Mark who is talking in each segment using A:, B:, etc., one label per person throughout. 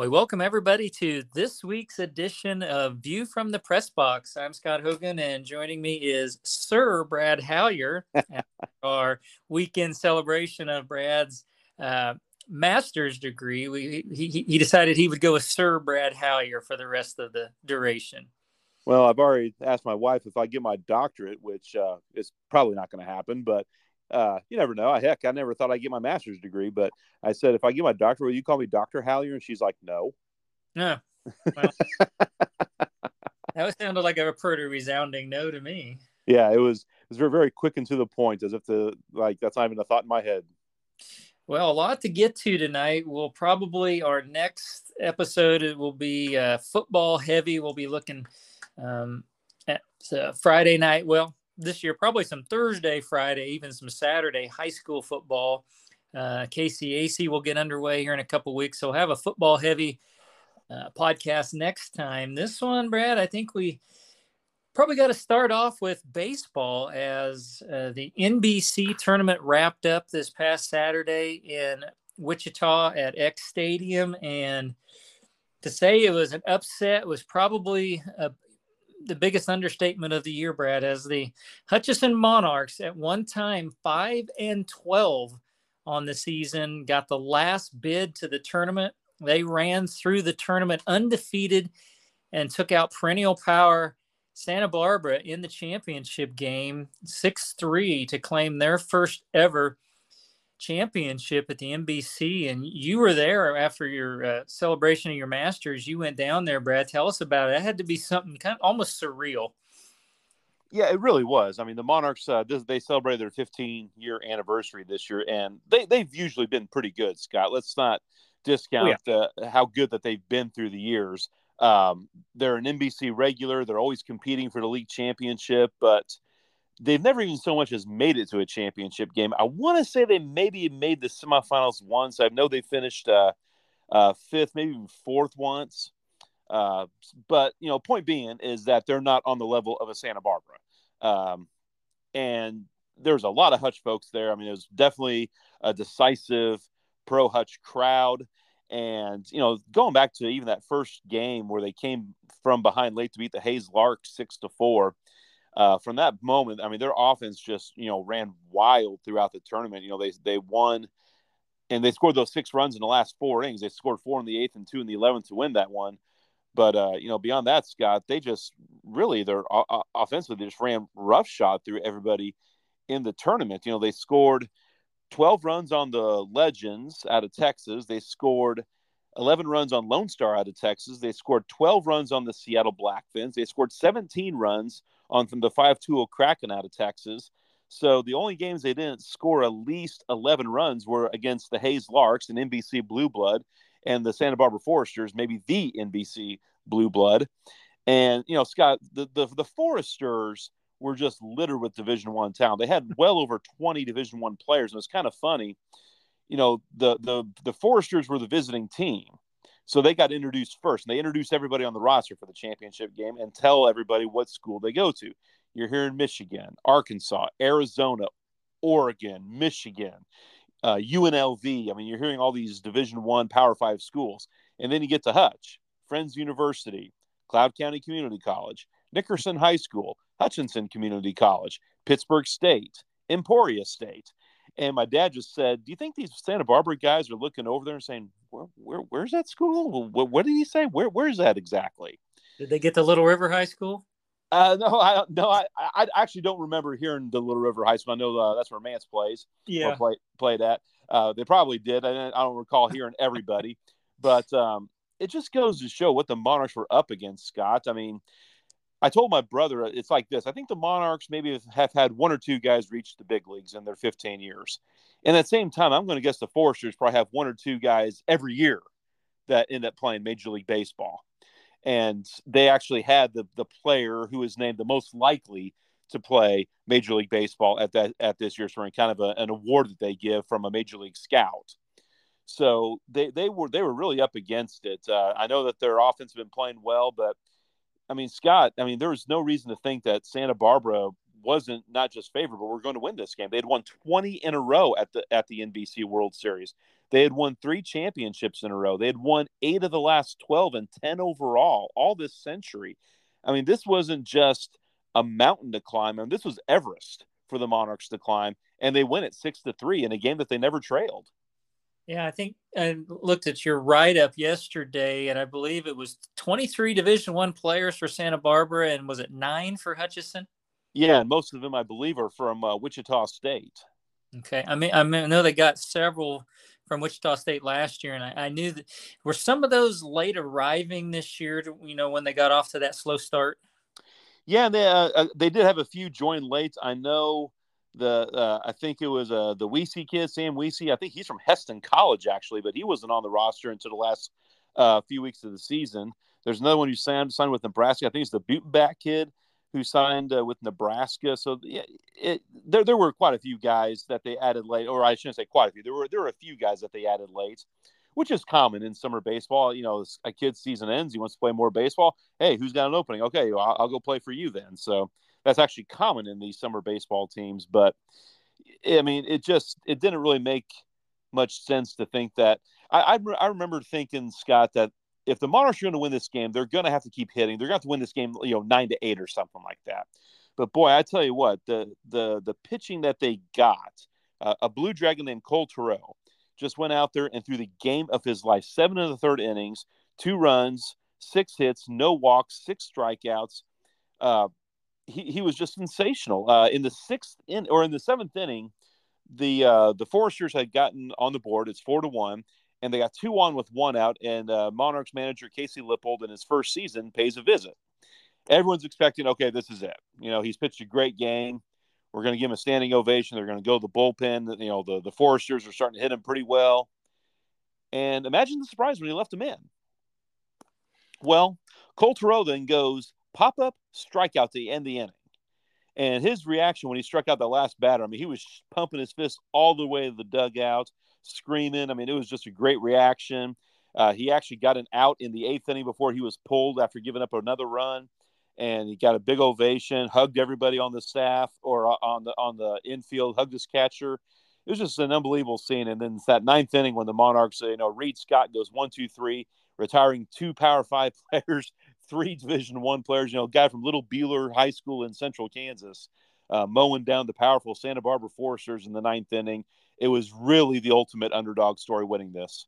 A: We welcome everybody to this week's edition of View from the Press Box. I'm Scott Hogan, and joining me is Sir Brad Hallier, our weekend celebration of Brad's uh, master's degree. We, he, he decided he would go with Sir Brad Hallier for the rest of the duration.
B: Well, I've already asked my wife if I get my doctorate, which uh, is probably not going to happen, but uh, you never know. I Heck, I never thought I'd get my master's degree, but I said, if I get my doctorate, will you call me Dr. Hallier? And she's like, no.
A: Yeah. Well, that sounded like a pretty resounding no to me.
B: Yeah, it was. It was very, very quick and to the point, as if the like that's not even a thought in my head.
A: Well, a lot to get to tonight. We'll probably our next episode it will be uh, football heavy. We'll be looking um, at uh, Friday night. Well, this year, probably some Thursday, Friday, even some Saturday high school football. Uh, KCAC will get underway here in a couple weeks, so we'll have a football heavy uh, podcast next time. This one, Brad, I think we probably got to start off with baseball as uh, the NBC tournament wrapped up this past Saturday in Wichita at Eck Stadium, and to say it was an upset was probably a, the biggest understatement of the year, Brad, as the Hutchinson Monarchs at one time five and twelve on the season got the last bid to the tournament. They ran through the tournament undefeated and took out perennial power Santa Barbara in the championship game 6-3 to claim their first ever championship at the NBC, and you were there after your uh, celebration of your Masters. You went down there, Brad. Tell us about it. It had to be something kind of almost surreal.
B: Yeah, it really was. I mean, the Monarchs uh, this, they celebrated their 15 year anniversary this year, and they they've usually been pretty good. Scott, let's not discount oh, yeah. uh, how good that they've been through the years. Um, they're an NBC regular. They're always competing for the league championship, but they've never even so much as made it to a championship game. I want to say they maybe made the semifinals once. I know they finished uh, uh, fifth, maybe even fourth once. Uh, but you know, point being is that they're not on the level of a Santa Barbara. Um, and there's a lot of Hutch folks there. I mean, it was definitely a decisive pro Hutch crowd. And you know, going back to even that first game where they came from behind late to beat the Hays Lark six to four uh, from that moment, I mean, their offense just you know ran wild throughout the tournament. You know, they they won, and they scored those six runs in the last four innings. They scored four in the eighth and two in the eleventh to win that one. But uh, you know, beyond that, Scott, they just really they're uh, offensively they just ran roughshod through everybody in the tournament. You know, they scored 12 runs on the Legends out of Texas. They scored 11 runs on Lone Star out of Texas. They scored 12 runs on the Seattle Blackfins. They scored 17 runs on from the 5-2 Kraken out of Texas. So the only games they didn't score at least 11 runs were against the Hays Larks and NBC Blue Blood and the Santa Barbara Foresters, maybe the NBC Blue Blood. And you know, Scott, the the, the Foresters were just littered with Division One talent. They had well over 20 Division One players, and it's kind of funny. You know, the the the Foresters were the visiting team. So they got introduced first, and they introduced everybody on the roster for the championship game and tell everybody what school they go to. You're here in Michigan, Arkansas, Arizona, Oregon, Michigan, uh, UNLV. I mean, you're hearing all these Division One Power Five schools, and then you get to Hutch, Friends University, Cloud County Community College, Nickerson High School, Hutchinson Community College, Pittsburgh State, Emporia State. And my dad just said, "Do you think these Santa Barbara guys are looking over there and saying, where, where where's that school? What, what, did he say? Where where's that exactly?"
A: Did they get to Little River High School?
B: Uh, no, I no, I, I actually don't remember hearing the Little River High School. I know uh, that's where Mance plays.
A: Yeah,
B: play, played at. Uh, they probably did. I, I don't recall hearing everybody, but um, it just goes to show what the Monarchs were up against. Scott, I mean, I told my brother it's like this. I think the Monarchs maybe have had one or two guys reach the big leagues in their 15 years. And at the same time, I'm going to guess the Foresters probably have one or two guys every year that end up playing Major League Baseball. And they actually had the the player who is named the most likely to play Major League Baseball at that at this year's tournament, kind of a, an award that they give from a Major League scout. So they, they were they were really up against it. Uh, I know that their offense has been playing well, but – I mean, Scott, I mean, there was no reason to think that Santa Barbara wasn't not just favorable. We're going to win this game. They had won 20 in a row at the at the NBC World Series. They had won three championships in a row. They had won eight of the last 12 and 10 overall all this century. I mean, this wasn't just a mountain to climb. I mean, this was Everest for the Monarchs to climb, and they win it six to three in a game that they never trailed.
A: Yeah, I think I looked at your write up yesterday, and I believe it was 23 Division One players for Santa Barbara, and was it nine for Hutchinson?
B: Yeah, and most of them, I believe, are from uh, Wichita State.
A: Okay, I mean, I mean, I know they got several from Wichita State last year, and I, I knew that were some of those late arriving this year. To, you know, when they got off to that slow start.
B: Yeah, they uh, uh, they did have a few join late. I know the uh, I think it was uh, the Weesey kid, Sam Weesey. I think he's from Hesston College actually, but he wasn't on the roster until the last uh, few weeks of the season. There's another one who signed signed with Nebraska. I think it's the Butenbach kid who signed uh, with Nebraska. So yeah, it, there there were quite a few guys that they added late, or I shouldn't say quite a few. There were there were a few guys that they added late, which is common in summer baseball. You know, a kid's season ends, he wants to play more baseball. Hey, who's got an opening? Okay, I'll, I'll go play for you then. So that's actually common in these summer baseball teams. But I mean, it just it didn't really make much sense to think that. I I, I remember thinking Scott that if the Monarchs are going to win this game, they're going to have to keep hitting. They're going to have to win this game, you know, nine to eight or something like that. But boy, I tell you what, the the the pitching that they got, uh, a Blue Dragon named Cole Terrell, just went out there and threw the game of his life. Seven in the third innings, two runs, six hits, no walks, six strikeouts. Uh, he, he was just sensational. Uh, in the sixth in or in the seventh inning, the uh, the Foresters had gotten on the board. It's four to one and they got two on with one out. And uh, Monarchs manager Casey Lippold in his first season pays a visit. Everyone's expecting, okay, this is it. You know, he's pitched a great game. We're going to give him a standing ovation. They're going to go to the bullpen. You know, the, the Foresters are starting to hit him pretty well. And imagine the surprise when he left him in. Well, Cole Terrell then goes pop up strikeout to end the inning. And his reaction when he struck out the last batter, I mean, he was pumping his fist all the way to the dugout screaming. I mean, it was just a great reaction. Uh, he actually got an out in the eighth inning before he was pulled after giving up another run, and he got a big ovation. Hugged everybody on the staff or on the on the infield. Hugged his catcher. It was just an unbelievable scene. And then it's that ninth inning when the Monarchs, you know, Reed Scott goes one, two, three, retiring two Power Five players, three Division One players. You know, guy from Little Beeler High School in Central Kansas, uh, mowing down the powerful Santa Barbara Foresters in the ninth inning it was really the ultimate underdog story winning this.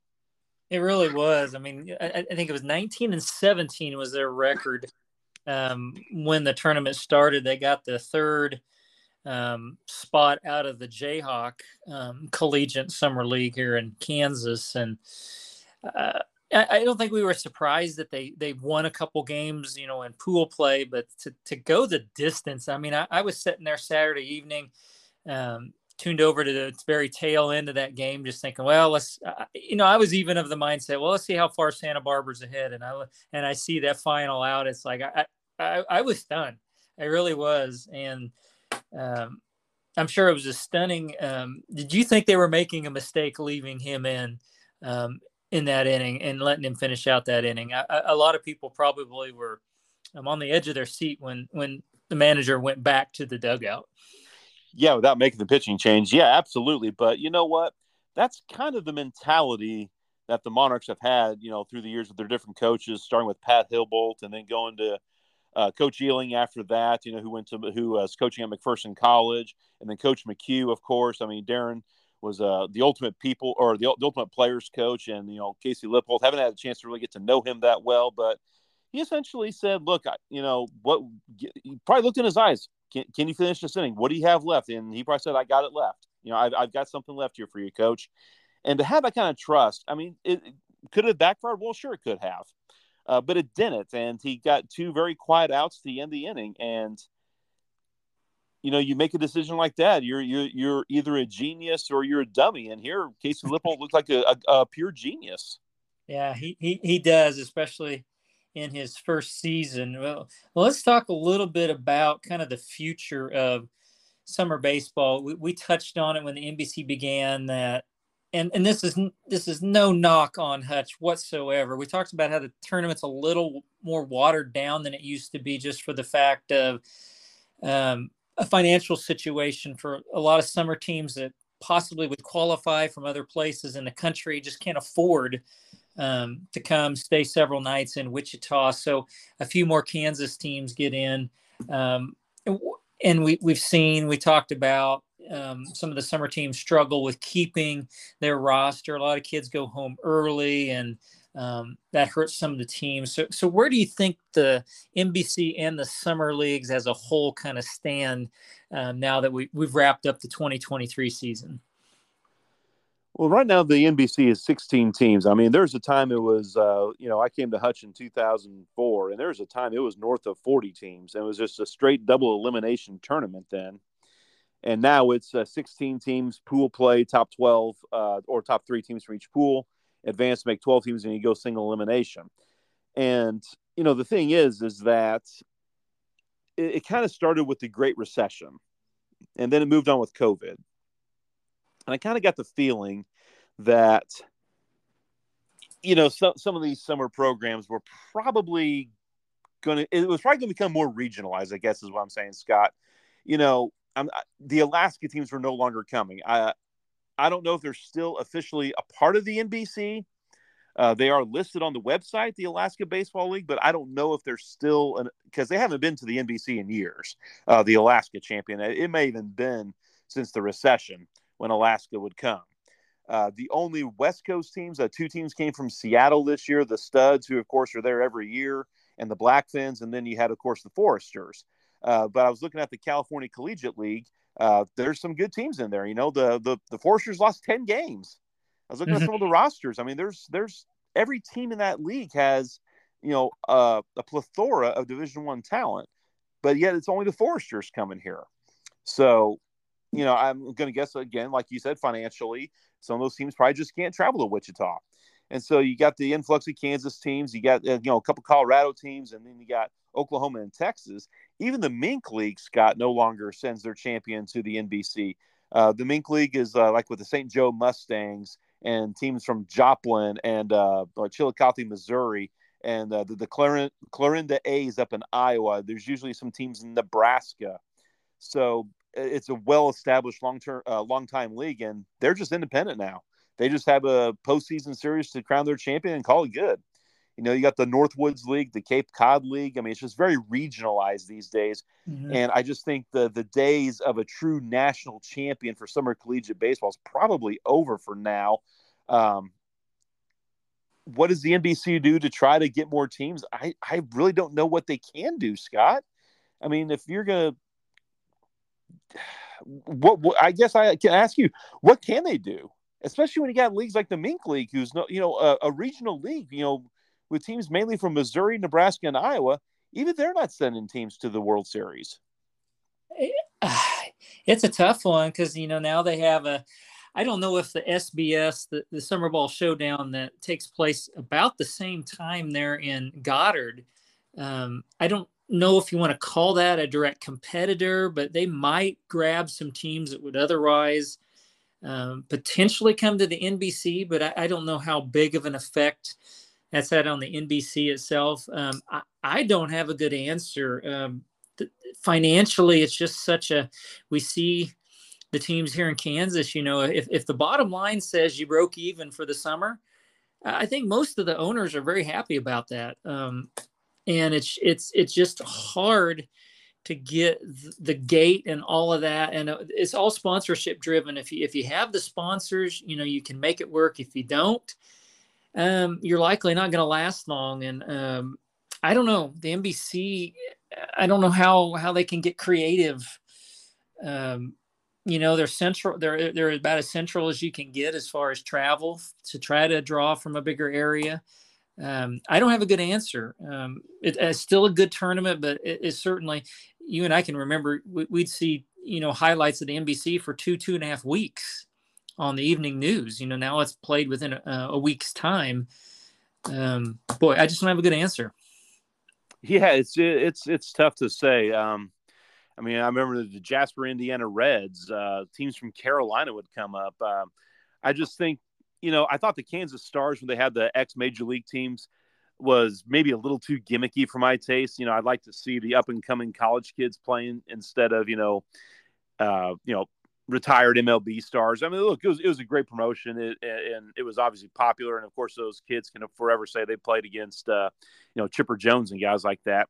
A: It really was. I mean, I, I think it was 19 and 17 was their record um, when the tournament started. They got the third um, spot out of the Jayhawk um, Collegiate Summer League here in Kansas, and uh, I, don't think we were surprised that they they won a couple games, you know, in pool play. But to to go the distance, I mean, I, I was sitting there Saturday evening. Um, tuned over to the very tail end of that game, just thinking, well, let's, uh, you know, I was even of the mindset, well, let's see how far Santa Barbara's ahead, and I and I see that final out. It's like I I, I was stunned, I really was, and um, I'm sure it was a stunning. Um, did you think they were making a mistake leaving him in? Um, in that inning and letting him finish out that inning, I, a lot of people probably were um, on the edge of their seat when when the manager went back to the dugout
B: yeah, without making the pitching change. Yeah, absolutely. But you know what? That's kind of the mentality that the Monarchs have had, you know, through the years with their different coaches, starting with Pat Hilbolt and then going to uh, Coach Ealing after that, you know, who went to who was coaching at McPherson College, and then Coach McHugh, of course. I mean, Darren was uh, the ultimate people or the, the ultimate players coach, and you know, Casey Lippold. Haven't had a chance to really get to know him that well, but he essentially said, "Look, I, you know, what?" He probably looked in his eyes can, can you finish this inning? What do you have left? And he probably said, I got it left. You know, I've, I've got something left here for you, coach. And to have that kind of trust, I mean, it, it could have backfired. Well, sure, it could have, uh, but it didn't. And he got two very quiet outs to the end of the inning. And, you know, you make a decision like that, you're you're you're either a genius or you're a dummy. And here, Casey Lippold looked like a, a, a pure genius.
A: Yeah, he, he he does, especially in his first season. Well, well, let's talk a little bit about kind of the future of summer baseball. We, we touched on it when the NBC began that, and and this is this is no knock on Hutch whatsoever. We talked about how the tournament's a little more watered down than it used to be, just for the fact of um, a financial situation for a lot of summer teams that possibly would qualify from other places in the country just can't afford um, to come stay several nights in Wichita. So a few more Kansas teams get in. Um, and we, we've seen, we talked about um, some of the summer teams struggle with keeping their roster. A lot of kids go home early and um, that hurts some of the teams. So, so where do you think the NBC and the summer leagues as a whole kind of stand um, now that we, we've wrapped up the 2023 season?
B: Well, right now the NBC is 16 teams. I mean, there's a time it was, uh, you know, I came to Hutch in 2004, and there's a time it was north of 40 teams, and it was just a straight double elimination tournament then. And now it's uh, 16 teams, pool play, top 12 uh, or top three teams from each pool, advance make 12 teams, and you go single elimination. And you know, the thing is, is that it, it kind of started with the Great Recession, and then it moved on with COVID and I kind of got the feeling that, you know, some, some of these summer programs were probably going to, it was probably going to become more regionalized, I guess is what I'm saying, Scott. You know, I'm, the Alaska teams were no longer coming. I, I don't know if they're still officially a part of the NBC. Uh, they are listed on the website, the Alaska Baseball League, but I don't know if they're still because they haven't been to the NBC in years. Uh, the Alaska champion, it may even been since the recession when Alaska would come. Uh, the only West Coast teams, uh, two teams came from Seattle this year the Studs, who, of course, are there every year, and the Blackfins. And then you had, of course, the Foresters. Uh, but I was looking at the California Collegiate League. Uh, there's some good teams in there. You know, the, the, the Foresters lost 10 games. I was looking at some of the rosters. I mean, there's there's every team in that league has, you know, uh, a plethora of Division One talent, but yet it's only the Foresters coming here. So you know, I'm going to guess again, like you said, financially, some of those teams probably just can't travel to Wichita. And so you got the influx of Kansas teams, you got uh, you know a couple Colorado teams, and then you got Oklahoma and Texas. Even the Mink League, Scott, no longer sends their champion to the NBC. Uh, the Mink League is uh, like with the St. Joe Mustangs and teams from Joplin and uh, Chillicothe, Missouri, and uh, the, the Clarinda A's up in Iowa. There's usually some teams in Nebraska. So it's a well-established long-term, uh, long-time league, and they're just independent now. They just have a postseason series to crown their champion and call it good. You know, you got the Northwoods League, the Cape Cod League. I mean, it's just very regionalized these days. Mm-hmm. And I just think the the days of a true national champion for summer collegiate baseball is probably over for now. Um, what does the NBC do to try to get more teams? I, I really don't know what they can do, Scott. I mean, if you're going to what, what, I guess I can ask you, what can they do? Especially when you got leagues like the Mink League, who's no, you know, a, a regional league, you know, with teams mainly from Missouri, Nebraska, and Iowa. Even they're not sending teams to the World Series.
A: It's a tough one because you know now they have a. I don't know if the SBS, the, the Summer Ball Showdown that takes place about the same time there in Goddard. Um, I don't know if you want to call that a direct competitor, but they might grab some teams that would otherwise um, potentially come to the NBC. But I, I, don't know how big of an effect that's had on the NBC itself. Um, I, I, don't have a good answer. Um, th- financially, it's just such a we see the teams here in Kansas. You know, if if the bottom line says you broke even for the summer. I think most of the owners are very happy about that. Um, and it's it's it's just hard to get the gate and all of that and uh, it's all sponsorship driven. If you if you have the sponsors you know you can make it work. If you don't um, you're likely not going to last long and um, i don't know. The nbc i don't know how how they can get creative. Um, you know they're central they're they're about as central as you can get as far as travel to try to draw from a bigger area. Um, I don't have a good answer. Um, it, it's still a good tournament, but it, it's certainly you and I can remember we, would see you know highlights of the NBC for two two and a half weeks on the evening news. You know now it's played within a, a week's time. Um, boy, I just don't have a good answer.
B: Yeah, it's it's it's tough to say. Um, I mean, I remember the Jasper, Indiana Reds uh, teams from Carolina would come up. Um, I just think you know, I thought the Kansas Stars when they had the ex major league teams was maybe a little too gimmicky for my taste. You know, I'd like to see the up and coming college kids playing instead of you know, uh, you know, retired MLB stars. I mean, look, it was it was a great promotion, it, and it was obviously popular. And of course, those kids can forever say they played against, uh, you know, Chipper Jones and guys like that.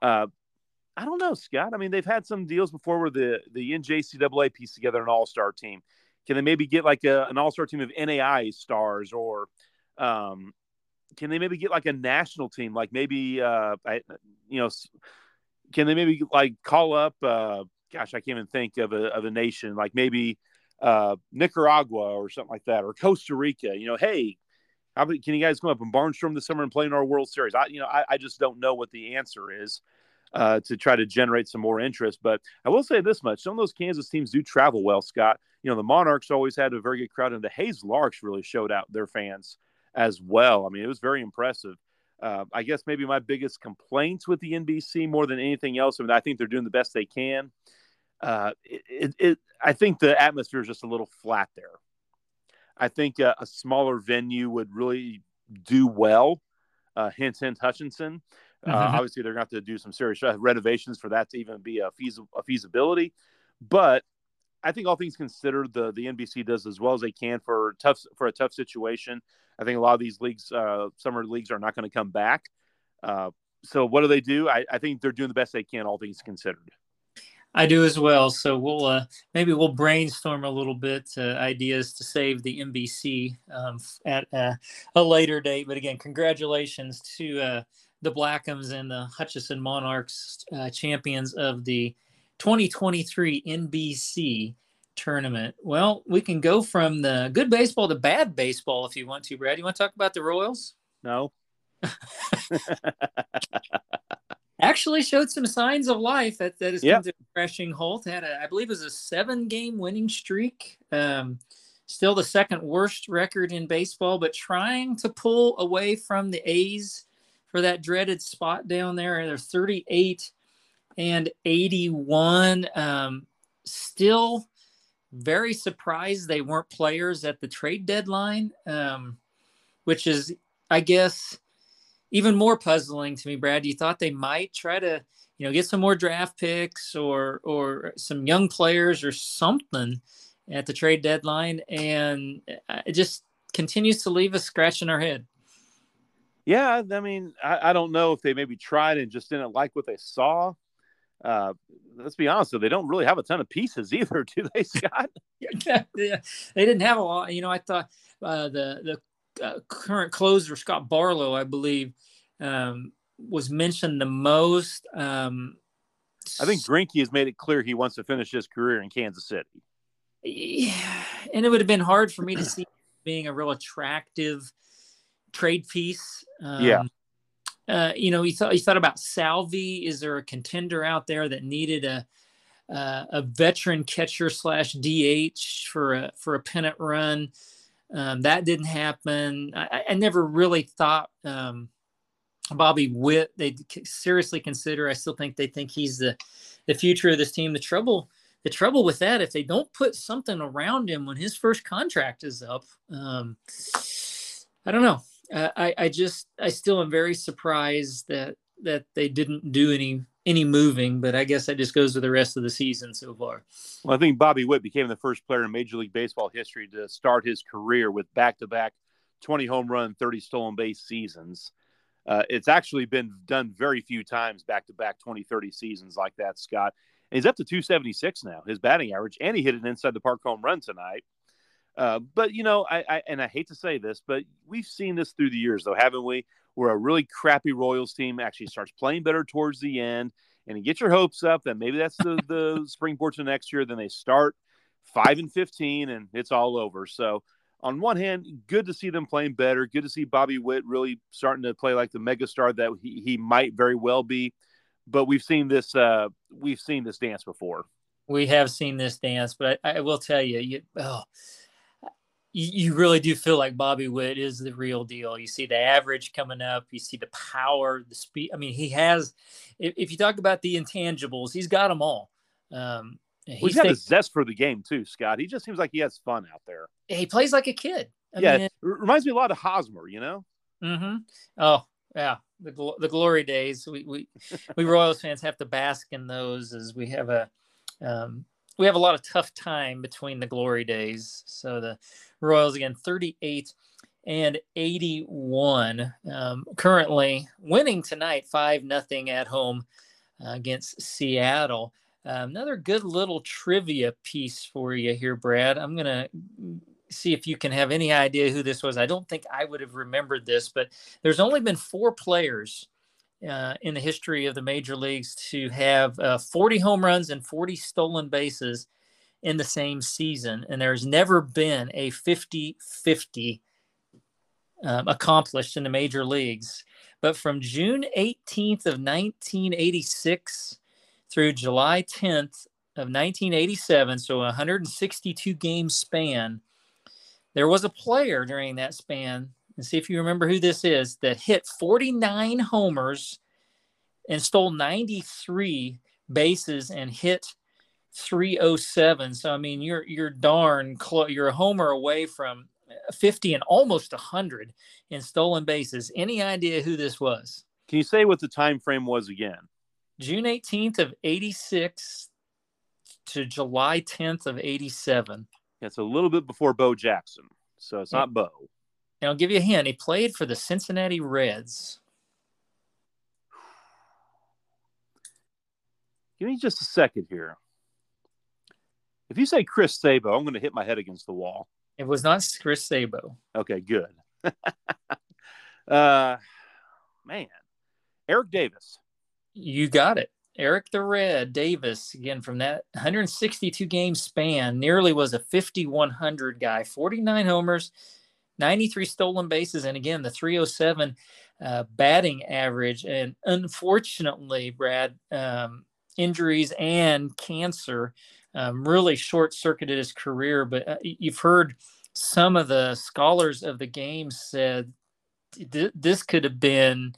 B: Uh, I don't know, Scott. I mean, they've had some deals before where the the NJCAA pieced together an All Star team. Can they maybe get like a, an All Star team of NAIA stars, or um, can they maybe get like a national team, like maybe uh, I, you know, can they maybe like call up? Uh, gosh, I can't even think of a of a nation like maybe uh, Nicaragua or something like that, or Costa Rica. You know, hey, how can you guys come up and barnstorm this summer and play in our World Series? I, you know, I, I just don't know what the answer is uh, to try to generate some more interest. But I will say this much: some of those Kansas teams do travel well, Scott. You know, the Monarchs always had a very good crowd, and the Hays Larks really showed out their fans as well. I mean, it was very impressive. Uh, I guess maybe my biggest complaints with the NBC more than anything else. I mean, I think they're doing the best they can. Uh, it, it, it, I think the atmosphere is just a little flat there. I think a, a smaller venue would really do well. Uh, hint, hint, Hutchinson. Uh, mm-hmm. obviously, they're going to have to do some serious renovations for that to even be a, feasi- a feasibility. But I think all things considered, the the NBC does as well as they can for tough for a tough situation. I think a lot of these leagues, uh, summer leagues, are not going to come back. Uh, so what do they do? I, I, think they're doing the best they can, all things considered.
A: I do as well. So we'll uh, maybe we'll brainstorm a little bit uh, ideas to save the NBC um, at a later date. But again, congratulations to uh, the Blackhams and the Hutchinson Monarchs, uh, champions of the 2023 NBC tournament. Well, we can go from the good baseball to bad baseball if you want to, Brad. You want to talk about the Royals?
B: No.
A: Actually, showed some signs of life that that has yep. come to a crashing halt. Had a, I believe, it was a seven-game winning streak. Um, still the second worst record in baseball, but trying to pull away from the A's for that dreaded spot down there. They're 38 and 81. Um, still very surprised they weren't players at the trade deadline, um, which is, I guess, even more puzzling to me, Brad. You thought they might try to, you know, get some more draft picks or or some young players or something at the trade deadline, and it just continues to leave us scratching our head.
B: Yeah, I mean, I, I don't know if they maybe tried and just didn't like what they saw uh, let's be honest, though, they don't really have a ton of pieces either, do they, Scott?
A: yeah, they didn't have a lot. You know, I thought uh, the the uh, current closer Scott Barlow, I believe, um, was mentioned the most. Um,
B: I think Greinke has made it clear he wants to finish his career in Kansas City.
A: Yeah, and it would have been hard for me to see being a real attractive trade piece.
B: Um, yeah
A: uh, you know, you thought you thought about Salvy. Is there a contender out there that needed a uh, a veteran catcher slash DH for a for a pennant run? Um, that didn't happen. I, I never really thought um, Bobby Witt. They seriously consider. I still think they think he's the the future of this team. The trouble the trouble with that, if they don't put something around him when his first contract is up, um, I don't know uh, I, I just I still am very surprised that that they didn't do any any moving, but I guess that just goes to the rest of the season so far.
B: Well, I think Bobby Witt became the first player in Major League Baseball history to start his career with back-to-back 20 home run, 30 stolen base seasons. Uh, it's actually been done very few times back-to-back 20, 30 seasons like that, Scott. And he's up to 276 now, his batting average, and he hit an inside the park home run tonight. Uh, but you know, I, I, and I hate to say this, but we've seen this through the years, though, haven't we? Where a really crappy Royals team actually starts playing better towards the end, and you get your hopes up that maybe that's the the springboard to next year. Then they start five and fifteen, and it's all over. So, on one hand, good to see them playing better. Good to see Bobby Witt really starting to play like the megastar that he, he might very well be. But we've seen this uh, we've seen this dance before.
A: We have seen this dance, but I, I will tell you, you oh you, really do feel like Bobby Witt is the real deal. You see the average coming up, you see the power, the speed. I mean, he has. If, if you talk about the intangibles, he's got them all. Um,
B: he's, well, he's got a zest for the game too, Scott. He just seems like he has fun out there.
A: He plays like a kid.
B: I yeah, mean, it reminds me a lot of Hosmer. You know.
A: Mm-hmm. Oh yeah, the gl- the glory days. We we we Royals fans have to bask in those as we have a um, we have a lot of tough time between the glory days. So the Royals again, 38 and 81. Um, currently winning tonight, 5 nothing at home uh, against Seattle. Uh, another good little trivia piece for you here, Brad. I'm to see if you can have any idea who this was. I don't think I would have remembered this, but there's only been four players uh, in the history of the major leagues to have uh, 40 home runs and 40 stolen bases in the same season. And there's never been a 50 50 um, accomplished in the major leagues. But from June 18th of 1986 through July 10th of 1987, so a 162 game span, there was a player during that span, and see if you remember who this is, that hit 49 homers and stole 93 bases and hit 307. So I mean, you're you're darn close. You're a homer away from 50 and almost 100 in stolen bases. Any idea who this was?
B: Can you say what the time frame was again?
A: June 18th of 86 to July 10th of 87.
B: It's a little bit before Bo Jackson, so it's not Bo.
A: And I'll give you a hint. He played for the Cincinnati Reds.
B: Give me just a second here. If you say Chris Sabo, I'm going to hit my head against the wall.
A: It was not Chris Sabo.
B: Okay, good. uh, man, Eric Davis.
A: You got it. Eric the Red Davis, again, from that 162 game span, nearly was a 5,100 guy, 49 homers, 93 stolen bases, and again, the 307 uh, batting average. And unfortunately, Brad, um, injuries and cancer um, really short circuited his career. But uh, you've heard some of the scholars of the game said th- this could have been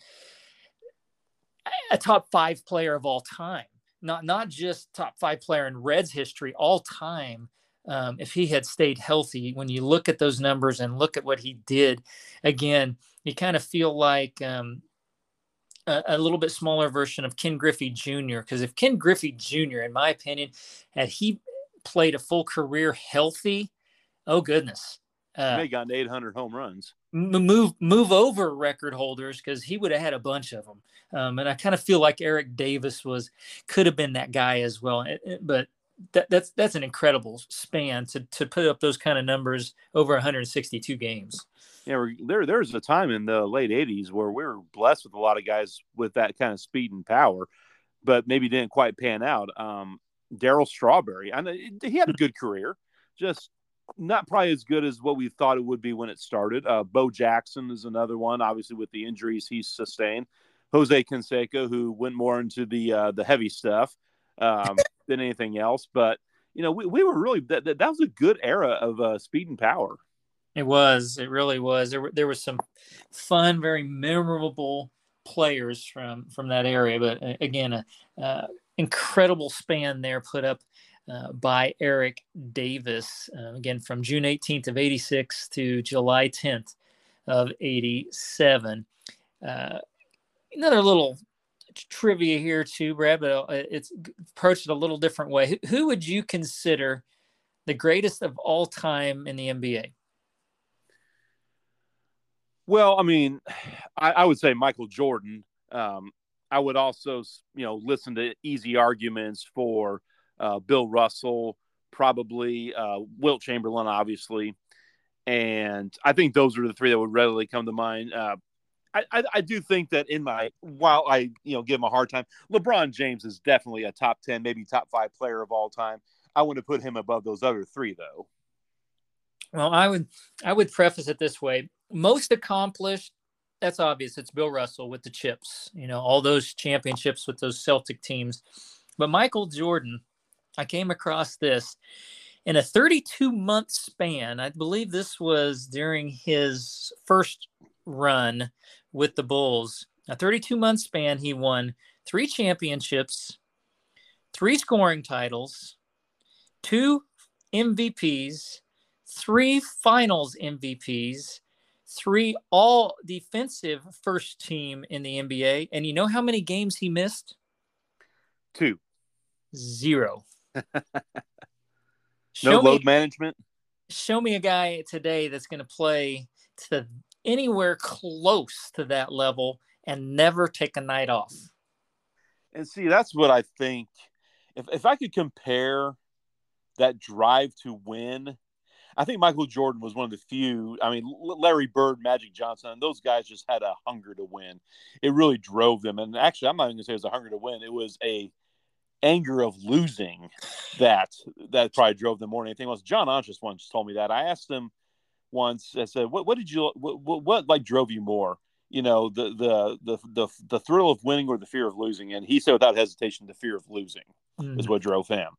A: a top five player of all time, not not just top five player in Reds history, all time. Um, if he had stayed healthy, when you look at those numbers and look at what he did, again, you kind of feel like um, a, a, little bit smaller version of Ken Griffey Jr. Because if Ken Griffey Jr., in my opinion, had he played a full career healthy, oh goodness,
B: uh, may gotten 800 home runs.
A: Move move over record holders because he would have had a bunch of them. Um, and I kind of feel like Eric Davis was could have been that guy as well. But that, that's that's an incredible span to to put up those kind of numbers over 162 games
B: yeah, there there's a time in the late '80s where we were blessed with a lot of guys with that kind of speed and power, but maybe didn't quite pan out. Um, Darryl Strawberry, I know he had a good career, just not probably as good as what we thought it would be when it started. Uh, Bo Jackson is another one, obviously with the injuries he's sustained. Jose Canseco, who went more into the uh, the heavy stuff um, than anything else, but you know we, we were really that, that, was a good era of uh, speed and power.
A: It was. It really was. There were there was some fun, very memorable players from from that area. But uh, again, a uh, incredible span there put up uh, by Eric Davis. Uh, again, from June 18th of '86 to July 10th of '87. Uh, another little trivia here too, Brad, but uh, it's approached it a little different way. Who, who would you consider the greatest of all time in the NBA?
B: Well, I mean, I, I would say Michael Jordan. Um, I would also, you know, listen to easy arguments for uh, Bill Russell, probably uh, Wilt Chamberlain, obviously, and I think those are the three that would readily come to mind. Uh, I, I, do think that in my while I you know give him a hard time, LeBron James is definitely a top ten, maybe top five player of all time. I want to put him above those other three, though.
A: Well, I would I would preface it this way: most accomplished. That's obvious. It's Bill Russell with the chips. You know, all those championships with those Celtic teams. But Michael Jordan, I came across this in a 32 month span. I believe this was during his first run with the Bulls. A 32 month span, he won three championships, three scoring titles, two MVPs, three finals MVPs, three all defensive first team in the NBA. And you know how many games he missed?
B: Two.
A: Zero.
B: No load me, management.
A: Show me a guy today that's going to play to anywhere close to that level and never take a night off.
B: And see, that's what I think. If if I could compare that drive to win, I think Michael Jordan was one of the few. I mean, Larry Bird, Magic Johnson, those guys just had a hunger to win. It really drove them. And actually, I'm not even going to say it was a hunger to win. It was a anger of losing that that probably drove them more than anything else. John Anschutz once told me that. I asked him once. I said, "What, what did you what, what, what like drove you more?" You know, the, the the the the thrill of winning or the fear of losing. And he said, without hesitation, the fear of losing mm-hmm. is what drove him.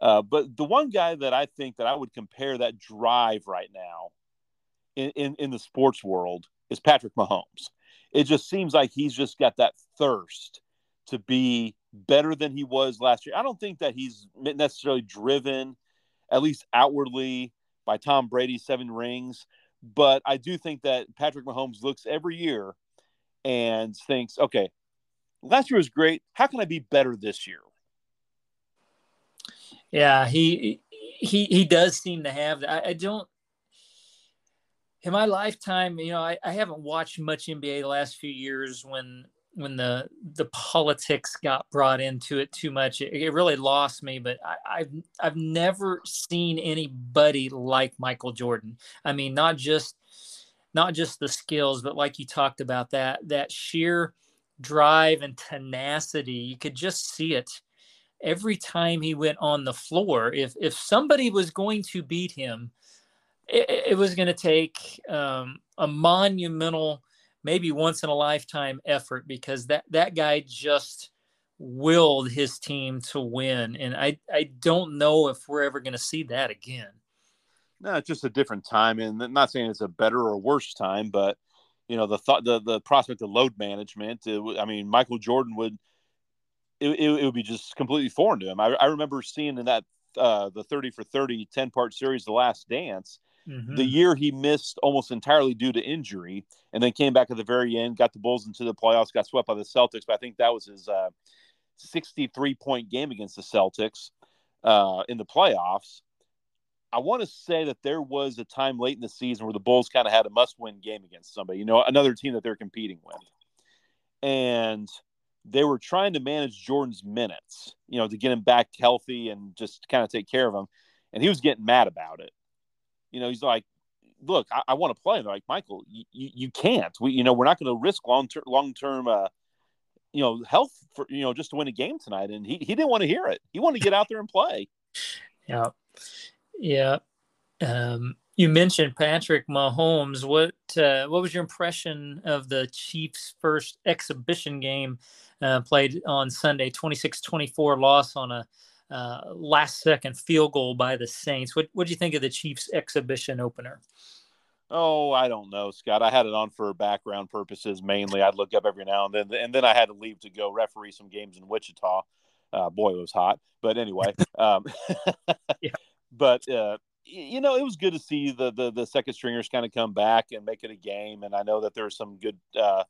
B: Uh, but the one guy that I think that I would compare that drive right now in, in, in the sports world is Patrick Mahomes. It just seems like he's just got that thirst to be better than he was last year. I don't think that he's necessarily driven, at least outwardly, by Tom Brady, seven rings. But I do think that Patrick Mahomes looks every year and thinks, okay, last year was great. How can I be better this year?
A: Yeah, he he he does seem to have that. I, I don't in my lifetime, you know, I, I haven't watched much NBA the last few years when when the the politics got brought into it too much. It, it really lost me. But I, have I've never seen anybody like Michael Jordan. I mean, not just not just the skills, but like you talked about that that sheer drive and tenacity. You could just see it every time he went on the floor, if if somebody was going to beat him, it, it was going to take um, a monumental, maybe once in a lifetime effort because that that guy just willed his team to win, and I I don't know if we're ever going to see that again.
B: No, it's just a different time, and I'm not saying it's a better or worse time, but you know the thought the the prospect of load management. I mean, Michael Jordan would it, it, it, would be just completely foreign to him. I, I remember seeing in that uh, the 30 for 30 10 part series, The Last Dance, mm-hmm. the year he missed almost entirely due to injury and then came back at the very end, got the Bulls into the playoffs, got swept by the Celtics. But I think that was his uh, 63 point game against the Celtics uh, in the playoffs. I want to say that there was a time late in the season where the Bulls kind of had a must win game against somebody, you know, another team that they're competing with. And they were trying to manage Jordan's minutes, you know, to get him back healthy and just kind of take care of him. And he was getting mad about it. You know, he's like, look, I, I want to play. they're like, Michael, you, you can't. We, you know, we're not going to risk long term, long term, uh, you know, health for, you know, just to win a game tonight. And he, he didn't want to hear it. He wanted to get out there and play.
A: Yeah. Yeah. Um, you mentioned Patrick Mahomes. What uh, what was your impression of the Chiefs' first exhibition game uh, played on Sunday, 26-24 loss on a uh, last second field goal by the Saints. What what do you think of the Chiefs exhibition opener?
B: Oh, I don't know, Scott. I had it on for background purposes mainly. I'd look up every now and then, and then I had to leave to go referee some games in Wichita. Uh, boy, it was hot. But anyway, um, yeah. But uh, you know, it was good to see the the, the second stringers kind of come back and make it a game. And I know that there there's some good uh,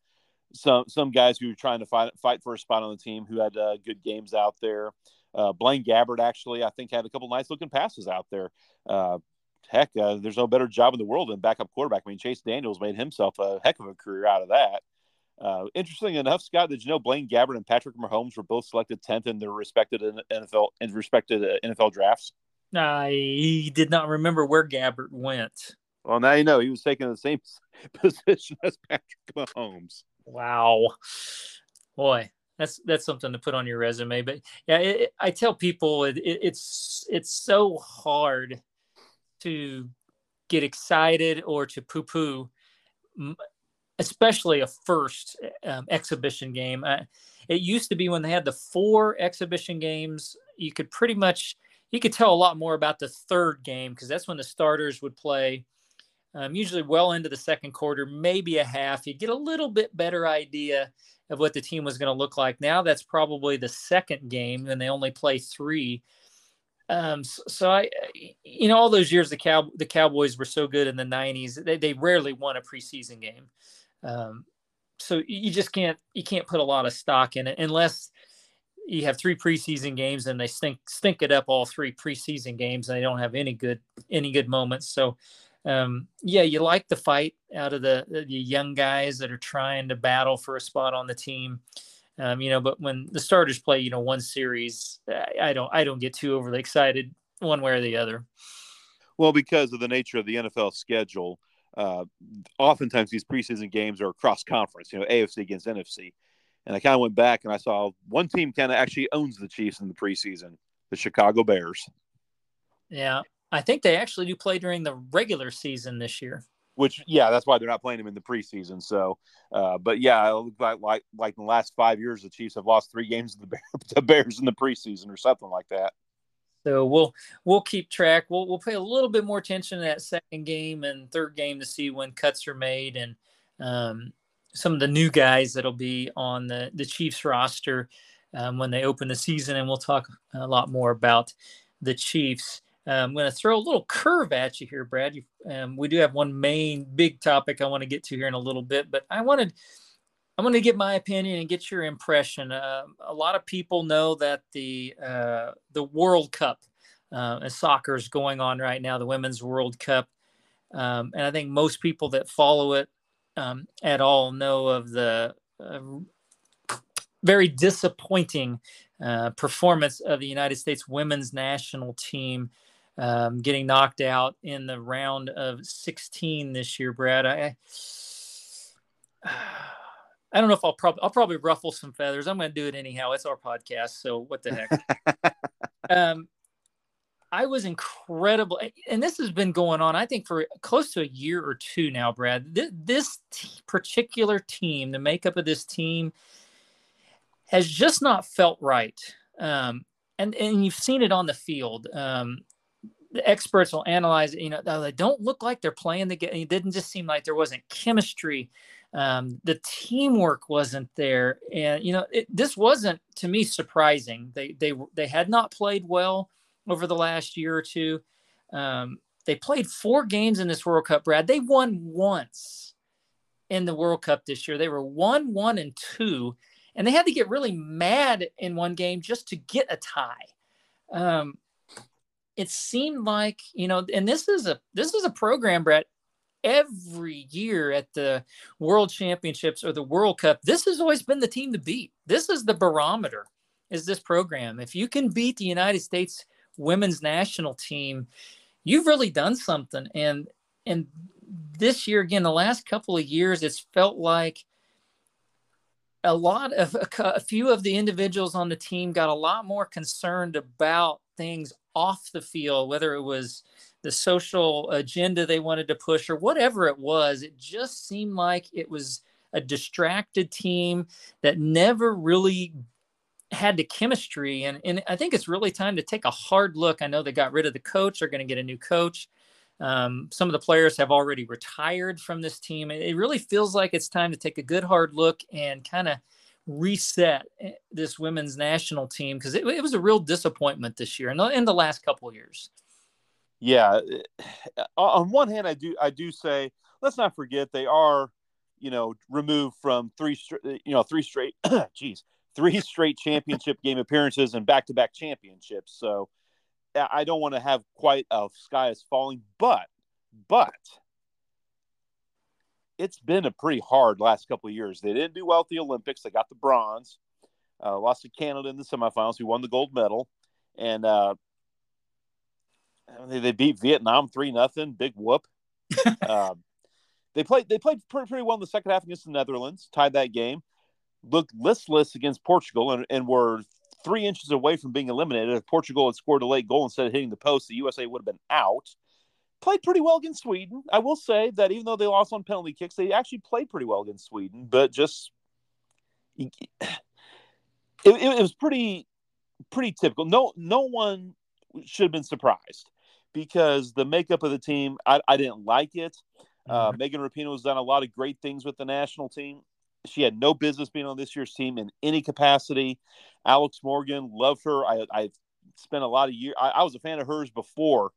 B: some some guys who were trying to fight fight for a spot on the team who had uh, good games out there. Uh, Blaine Gabbert actually, I think, had a couple nice looking passes out there. Uh, heck, uh, there's no better job in the world than backup quarterback. I mean, Chase Daniels made himself a heck of a career out of that. Uh, interesting enough, Scott, did you know Blaine Gabbert and Patrick Mahomes were both selected 10th in their respected NFL in respected uh, NFL drafts?
A: I did not remember where Gabbert went.
B: Well, now you know he was taking the same position as Patrick Mahomes.
A: Wow, boy, that's that's something to put on your resume. But yeah, it, I tell people it, it, it's it's so hard to get excited or to poo poo, especially a first um, exhibition game. I, it used to be when they had the four exhibition games, you could pretty much you could tell a lot more about the third game because that's when the starters would play um, usually well into the second quarter, maybe a half. You get a little bit better idea of what the team was going to look like. Now that's probably the second game, and they only play three. Um, so, so, I, you know, all those years the cow the Cowboys were so good in the '90s, they, they rarely won a preseason game. Um, so you just can't you can't put a lot of stock in it unless you have three preseason games and they stink stink it up all three preseason games and they don't have any good any good moments. So um, yeah, you like the fight out of the the young guys that are trying to battle for a spot on the team. Um, you know, but when the starters play, you know, one series, I, I don't I don't get too overly excited one way or the other.
B: Well, because of the nature of the NFL schedule, uh, oftentimes these preseason games are cross conference, you know, AFC against NFC. And I kind of went back and I saw one team kind of actually owns the Chiefs in the preseason, the Chicago Bears.
A: Yeah, I think they actually do play during the regular season this year.
B: Which, yeah, that's why they're not playing them in the preseason. So, uh, but yeah, like like like in the last five years, the Chiefs have lost three games to the, Bears, the Bears in the preseason or something like that.
A: So we'll we'll keep track. We'll we'll pay a little bit more attention to that second game and third game to see when cuts are made and um, some of the new guys that'll be on the the Chiefs roster um, when they open the season, and we'll talk a lot more about the Chiefs. Uh, I'm going to throw a little curve at you here, Brad. You, um, we do have one main big topic I want to get to here in a little bit, but I wanted I'm going to get my opinion and get your impression. Uh, a lot of people know that the uh, the World Cup, uh, soccer is going on right now, the Women's World Cup, um, and I think most people that follow it um, at all know of the uh, very disappointing uh, performance of the United States women's national team. Um, getting knocked out in the round of 16 this year, Brad. I, I don't know if I'll probably I'll probably ruffle some feathers. I'm going to do it anyhow. It's our podcast, so what the heck. um, I was incredible, and this has been going on. I think for close to a year or two now, Brad. This, this t- particular team, the makeup of this team, has just not felt right. Um, and and you've seen it on the field. Um, the experts will analyze it. You know, they don't look like they're playing the game. It didn't just seem like there wasn't chemistry. Um, the teamwork wasn't there, and you know, it, this wasn't to me surprising. They they they had not played well over the last year or two. Um, they played four games in this World Cup, Brad. They won once in the World Cup this year. They were one, one, and two, and they had to get really mad in one game just to get a tie. Um, it seemed like you know, and this is a this is a program, Brett. Every year at the World Championships or the World Cup, this has always been the team to beat. This is the barometer. Is this program? If you can beat the United States women's national team, you've really done something. And and this year again, the last couple of years, it's felt like a lot of a, few of the individuals on the team got a lot more concerned about things off the field, whether it was the social agenda they wanted to push or whatever it was. It just seemed like it was a distracted team that never really had the chemistry. And, and I think it's really time to take a hard look. I know they got rid of the coach, they're going to get a new coach. Um, some of the players have already retired from this team. It really feels like it's time to take a good hard look and kind of reset eh, this women's national team because it, it, was a real disappointment this year and in, in the last couple years.
B: Yeah, eh, on one hand, I do I do say let's not forget they are, you know, removed from three eh, you know three straight, geez, three straight championship game appearances and back to back championships. So I don't want to have quite a sky is falling, but but it's been a pretty hard last couple of years. They didn't do well at the Olympics. They got the bronze, uh, lost to Canada in the semifinals, We won the gold medal, and uh, they, they beat Vietnam three nothing. Big whoop. uh, they played they played pretty, pretty well in the second half against the Netherlands, tied that game. Looked listless against Portugal, and, and were three inches away from being eliminated. If Portugal had scored a late goal instead of hitting the post, the USA would have been out played pretty well against Sweden. I will say that even though they lost on penalty kicks, they actually played pretty well against Sweden. But just it, it, was pretty pretty typical. No no one should have been surprised because the makeup of the team, I, I didn't like it. Uh, mm-hmm. Megan Rapinoe has done a lot of great things with the national team. She had no business being on this year's team in any capacity. Alex Morgan, loved her. I, I spent a lot of years. I, I was a fan of hers before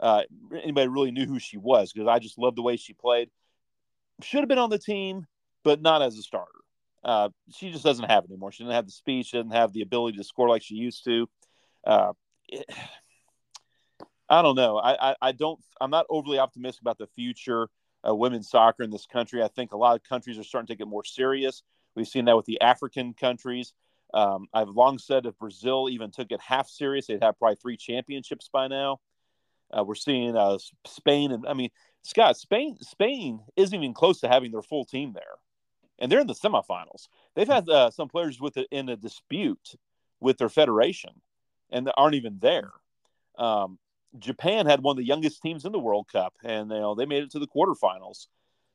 B: uh, anybody really knew who she was because I just loved the way she played. Should have been on the team, but not as a starter. Uh, she just doesn't have it anymore. She doesn't have the speed. She doesn't have the ability to score like she used to. Uh, it, I don't know. I, I, I, don't. I'm not overly optimistic about the future of women's soccer in this country. I think a lot of countries are starting to get more serious. We've seen that with the African countries. Um, I've long said if Brazil even took it half serious, they'd have probably three championships by now. Uh, we're seeing uh, Spain, and I mean, Scott, Spain, Spain isn't even close to having their full team there, and they're in the semifinals. They've had uh, some players with it in a dispute with their federation, and they aren't even there. Um, Japan had one of the youngest teams in the World Cup, and you know they made it to the quarterfinals.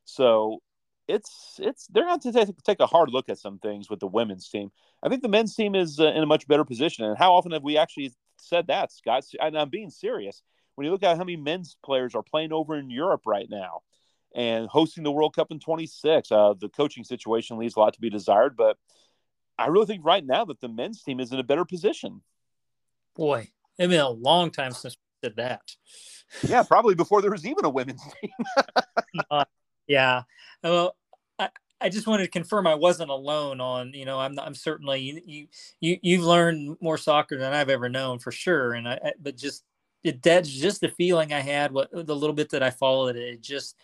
B: So it's it's they're going to take, take a hard look at some things with the women's team. I think the men's team is uh, in a much better position. And how often have we actually said that, Scott? And I'm being serious. When you look at how many men's players are playing over in Europe right now and hosting the World Cup in 26, uh, the coaching situation leaves a lot to be desired. But I really think right now that the men's team is in a better position.
A: Boy, it's been a long time since did that.
B: yeah, probably before there was even a women's team.
A: uh, yeah. Well, I, I just wanted to confirm I wasn't alone on, you know, I'm, I'm certainly, you, you, you've learned more soccer than I've ever known for sure. And I, I but just, it, that's just the feeling I had, what the little bit that I followed it, it just,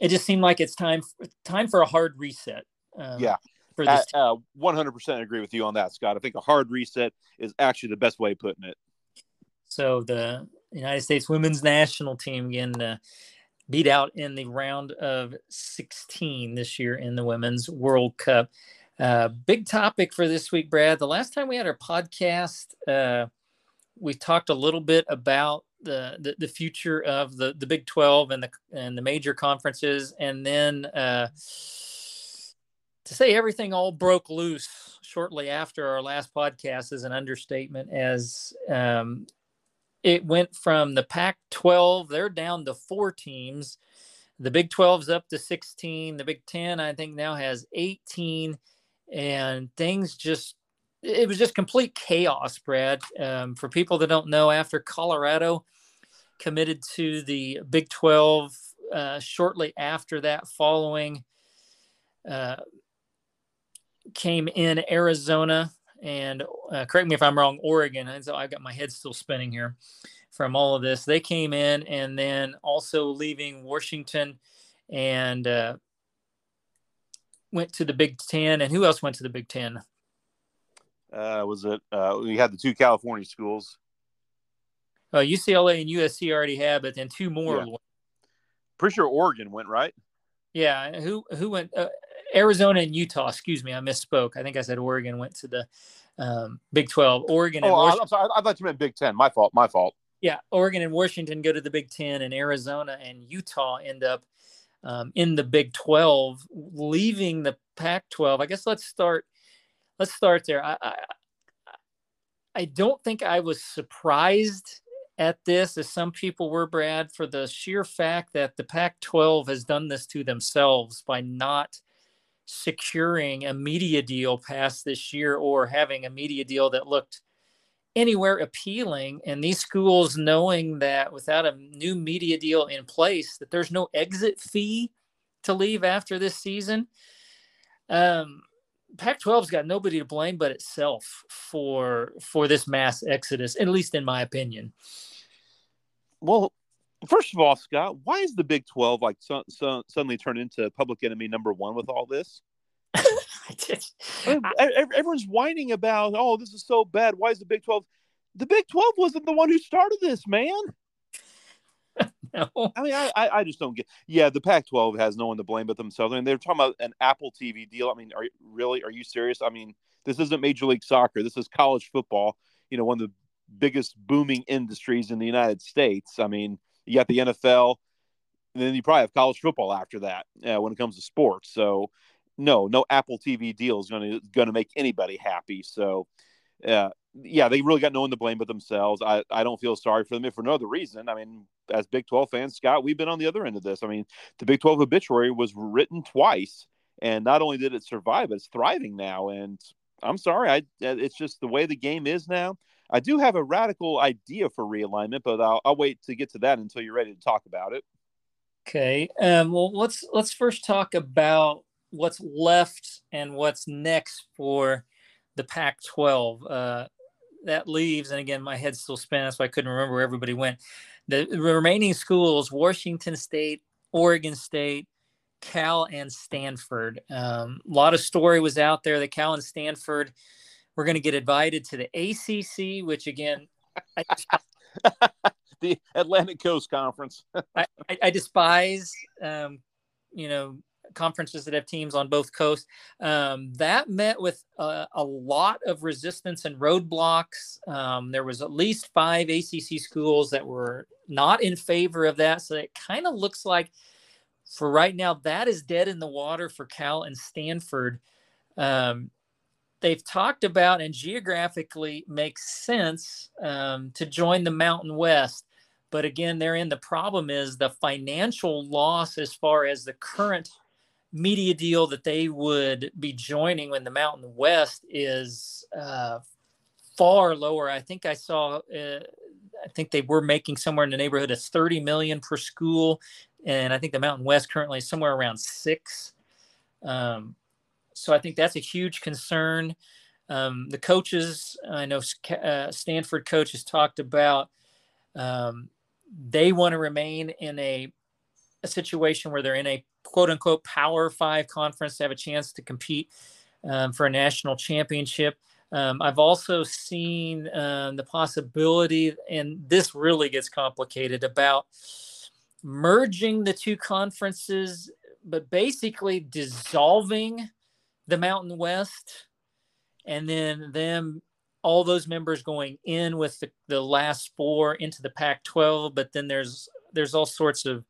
A: it just seemed like it's time, time for a hard reset.
B: Um, yeah. For this uh, 100% agree with you on that, Scott. I think a hard reset is actually the best way of putting it.
A: So the United States women's national team again, uh, beat out in the round of 16 this year in the Women's World Cup. Uh, big topic for this week, Brad. The last time we had our podcast, uh, we talked a little bit about the, the, the future of the the Big 12 and the and the major conferences, and then uh, to say everything all broke loose shortly after our last podcast is an understatement, as um, it went from the Pac 12, they're down to four teams. The Big 12's up to 16. The Big 10, I think, now has 18. And things just, it was just complete chaos, Brad. Um, for people that don't know, after Colorado committed to the Big 12 uh, shortly after that, following, uh, came in Arizona and uh, correct me if I'm wrong, Oregon. And so I've got my head still spinning here from all of this. They came in and then also leaving Washington and uh, went to the Big Ten. And who else went to the Big Ten?
B: Uh, was it? Uh, we had the two California schools.
A: Uh, UCLA and USC already had, but then two more.
B: Yeah. Pretty sure Oregon went right.
A: Yeah, who who went? Arizona and Utah. Excuse me, I misspoke. I think I said Oregon went to the um, Big Twelve. Oregon.
B: Oh, I'm sorry. I thought you meant Big Ten. My fault. My fault.
A: Yeah, Oregon and Washington go to the Big Ten, and Arizona and Utah end up um, in the Big Twelve, leaving the Pac-12. I guess let's start. Let's start there. I, I, I don't think I was surprised at this as some people were, Brad, for the sheer fact that the Pac 12 has done this to themselves by not securing a media deal past this year or having a media deal that looked anywhere appealing and these schools knowing that without a new media deal in place that there's no exit fee to leave after this season um, Pac-12's got nobody to blame but itself for for this mass exodus, at least in my opinion.
B: Well, First of all, Scott, why is the Big Twelve like so, so, suddenly turned into public enemy number one with all this? Everyone's whining about, oh, this is so bad. Why is the Big Twelve? The Big Twelve wasn't the one who started this, man. no. I mean, I, I, I, just don't get. Yeah, the Pac-12 has no one to blame but themselves. I mean, they're talking about an Apple TV deal. I mean, are really? Are you serious? I mean, this isn't Major League Soccer. This is college football. You know, one of the biggest booming industries in the United States. I mean, you got the NFL, and then you probably have college football after that uh, when it comes to sports. So, no, no Apple TV deal is going to going to make anybody happy. So, uh, yeah, they really got no one to blame but themselves. I, I don't feel sorry for them if for no other reason. I mean, as Big 12 fans, Scott, we've been on the other end of this. I mean, the Big 12 obituary was written twice, and not only did it survive, it's thriving now. And I'm sorry, I it's just the way the game is now. I do have a radical idea for realignment, but I'll, I'll wait to get to that until you're ready to talk about it.
A: Okay. Um, well, let's let's first talk about what's left and what's next for the Pac 12. Uh, that leaves, and again, my head's still spinning, so I couldn't remember where everybody went. The remaining schools Washington State, Oregon State, Cal, and Stanford. Um, a lot of story was out there that Cal and Stanford were going to get invited to the ACC, which again, I,
B: the Atlantic Coast Conference.
A: I, I, despise, um, you know, conferences that have teams on both coasts. Um, that met with a, a, lot of resistance and roadblocks. Um, there was at least five ACC schools that were not in favor of that. So it kind of looks like, for right now, that is dead in the water for Cal and Stanford. Um, they've talked about and geographically makes sense um, to join the Mountain West. But again, therein the problem is the financial loss as far as the current media deal that they would be joining when the Mountain West is uh, far lower. I think I saw. Uh, I think they were making somewhere in the neighborhood of 30 million per school, and I think the Mountain West currently is somewhere around six. Um, so I think that's a huge concern. Um, the coaches, I know uh, Stanford coaches talked about um, they want to remain in a, a situation where they're in a quote unquote Power Five conference to have a chance to compete um, for a national championship. Um, I've also seen um, the possibility, and this really gets complicated, about merging the two conferences, but basically dissolving the Mountain West, and then them all those members going in with the, the last four into the Pac-12. But then there's there's all sorts of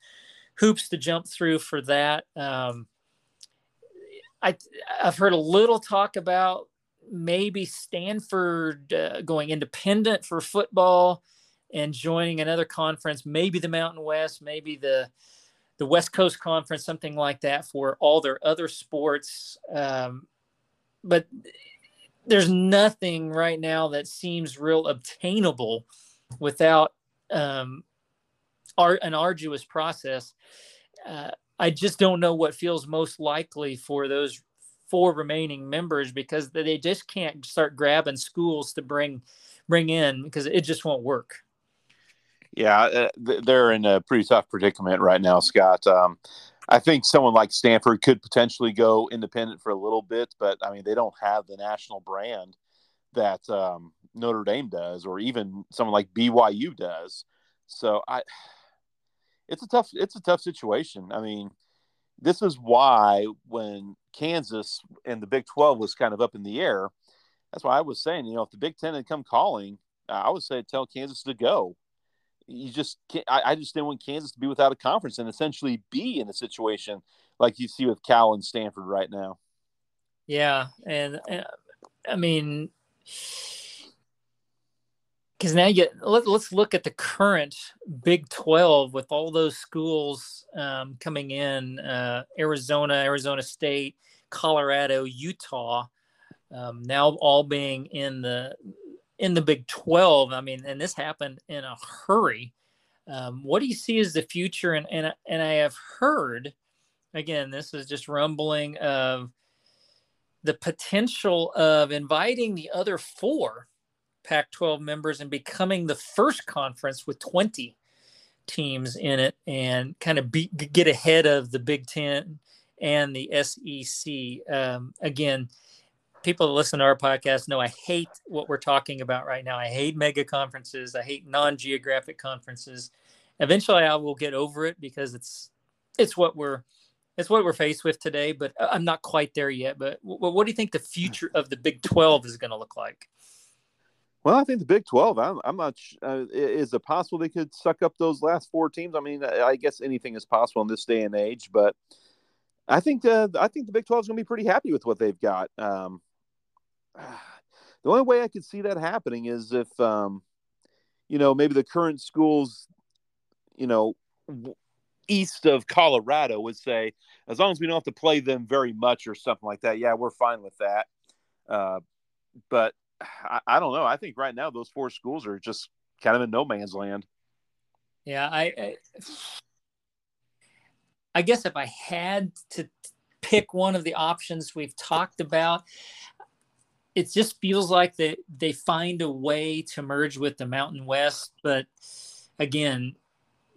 A: hoops to jump through for that. Um, I I've heard a little talk about maybe Stanford uh, going independent for football and joining another conference, maybe the Mountain West, maybe the the West Coast Conference, something like that for all their other sports. Um, but there's nothing right now that seems real obtainable without um, ar- an arduous process. Uh, I just don't know what feels most likely for those four remaining members because they just can't start grabbing schools to bring bring in because it just won't work.
B: Yeah, uh, they're in a pretty tough predicament right now, Scott. Um, I think someone like Stanford could potentially go independent for a little bit, but I mean, they don't have the national brand that um, Notre Dame does, or even someone like BYU does. So I, it's a tough, it's a tough situation. I mean, this is why when Kansas and the Big Twelve was kind of up in the air, that's why I was saying, you know, if the Big Ten had come calling, I would say tell Kansas to go you just can't, I, I just didn't want Kansas to be without a conference and essentially be in a situation like you see with Cal and Stanford right now.
A: Yeah, and, and I mean, because now you let, us look at the current Big Twelve with all those schools um, coming in: uh, Arizona, Arizona State, Colorado, Utah. Um, now all being in the in the Big 12. I mean, and this happened in a hurry. Um, what do you see as the future? And, and, and I have heard, again, this is just rumbling of the potential of inviting the other four Pac 12 members and becoming the first conference with 20 teams in it and kind of be, get ahead of the Big Ten and the SEC. Um, again, people that listen to our podcast know I hate what we're talking about right now. I hate mega conferences. I hate non-geographic conferences. Eventually, I will get over it because it's it's what we're it's what we're faced with today. But I'm not quite there yet. But w- what do you think the future of the Big 12 is going to look like?
B: Well, I think the Big 12, I'm, I'm not, uh, is it possible they could suck up those last four teams? I mean, I guess anything is possible in this day and age, but I think, uh, I think the Big 12 is going to be pretty happy with what they've got. Um, the only way I could see that happening is if, um, you know, maybe the current schools, you know, east of Colorado would say, as long as we don't have to play them very much or something like that, yeah, we're fine with that. Uh, but I, I, don't know. I think right now those four schools are just kind of in no man's land.
A: Yeah, I, I, I guess if I had to pick one of the options we've talked about, it just feels like that they find a way to merge with the Mountain West. But again,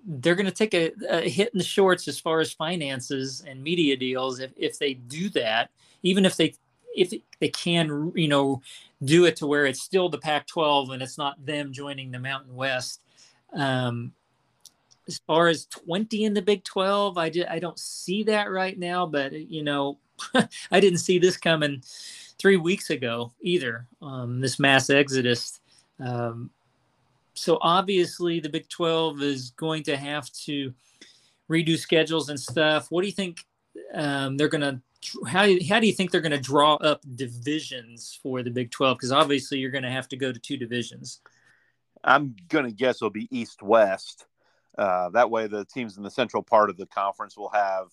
A: they're going to take a, a, hit in the shorts as far as finances and media deals if, if they do that even if they if they can you know do it to where it's still the pac 12 and it's not them joining the mountain west um, as far as 20 in the big 12 i, just, I don't see that right now but you know i didn't see this coming three weeks ago either um, this mass exodus um, so obviously the Big 12 is going to have to redo schedules and stuff. What do you think um, they're going to how, how do you think they're going to draw up divisions for the Big 12 because obviously you're going to have to go to two divisions.
B: I'm going to guess it'll be east west. Uh, that way the teams in the central part of the conference will have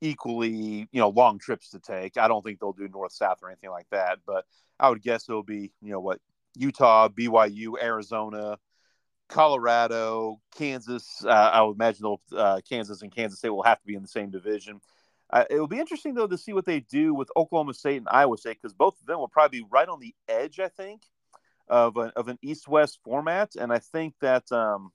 B: equally, you know, long trips to take. I don't think they'll do north south or anything like that, but I would guess it'll be, you know, what Utah, BYU, Arizona, Colorado, Kansas. Uh, I would imagine uh, Kansas and Kansas State will have to be in the same division. Uh, it will be interesting though to see what they do with Oklahoma State and Iowa State because both of them will probably be right on the edge, I think, of, a, of an East-West format, and I think that um,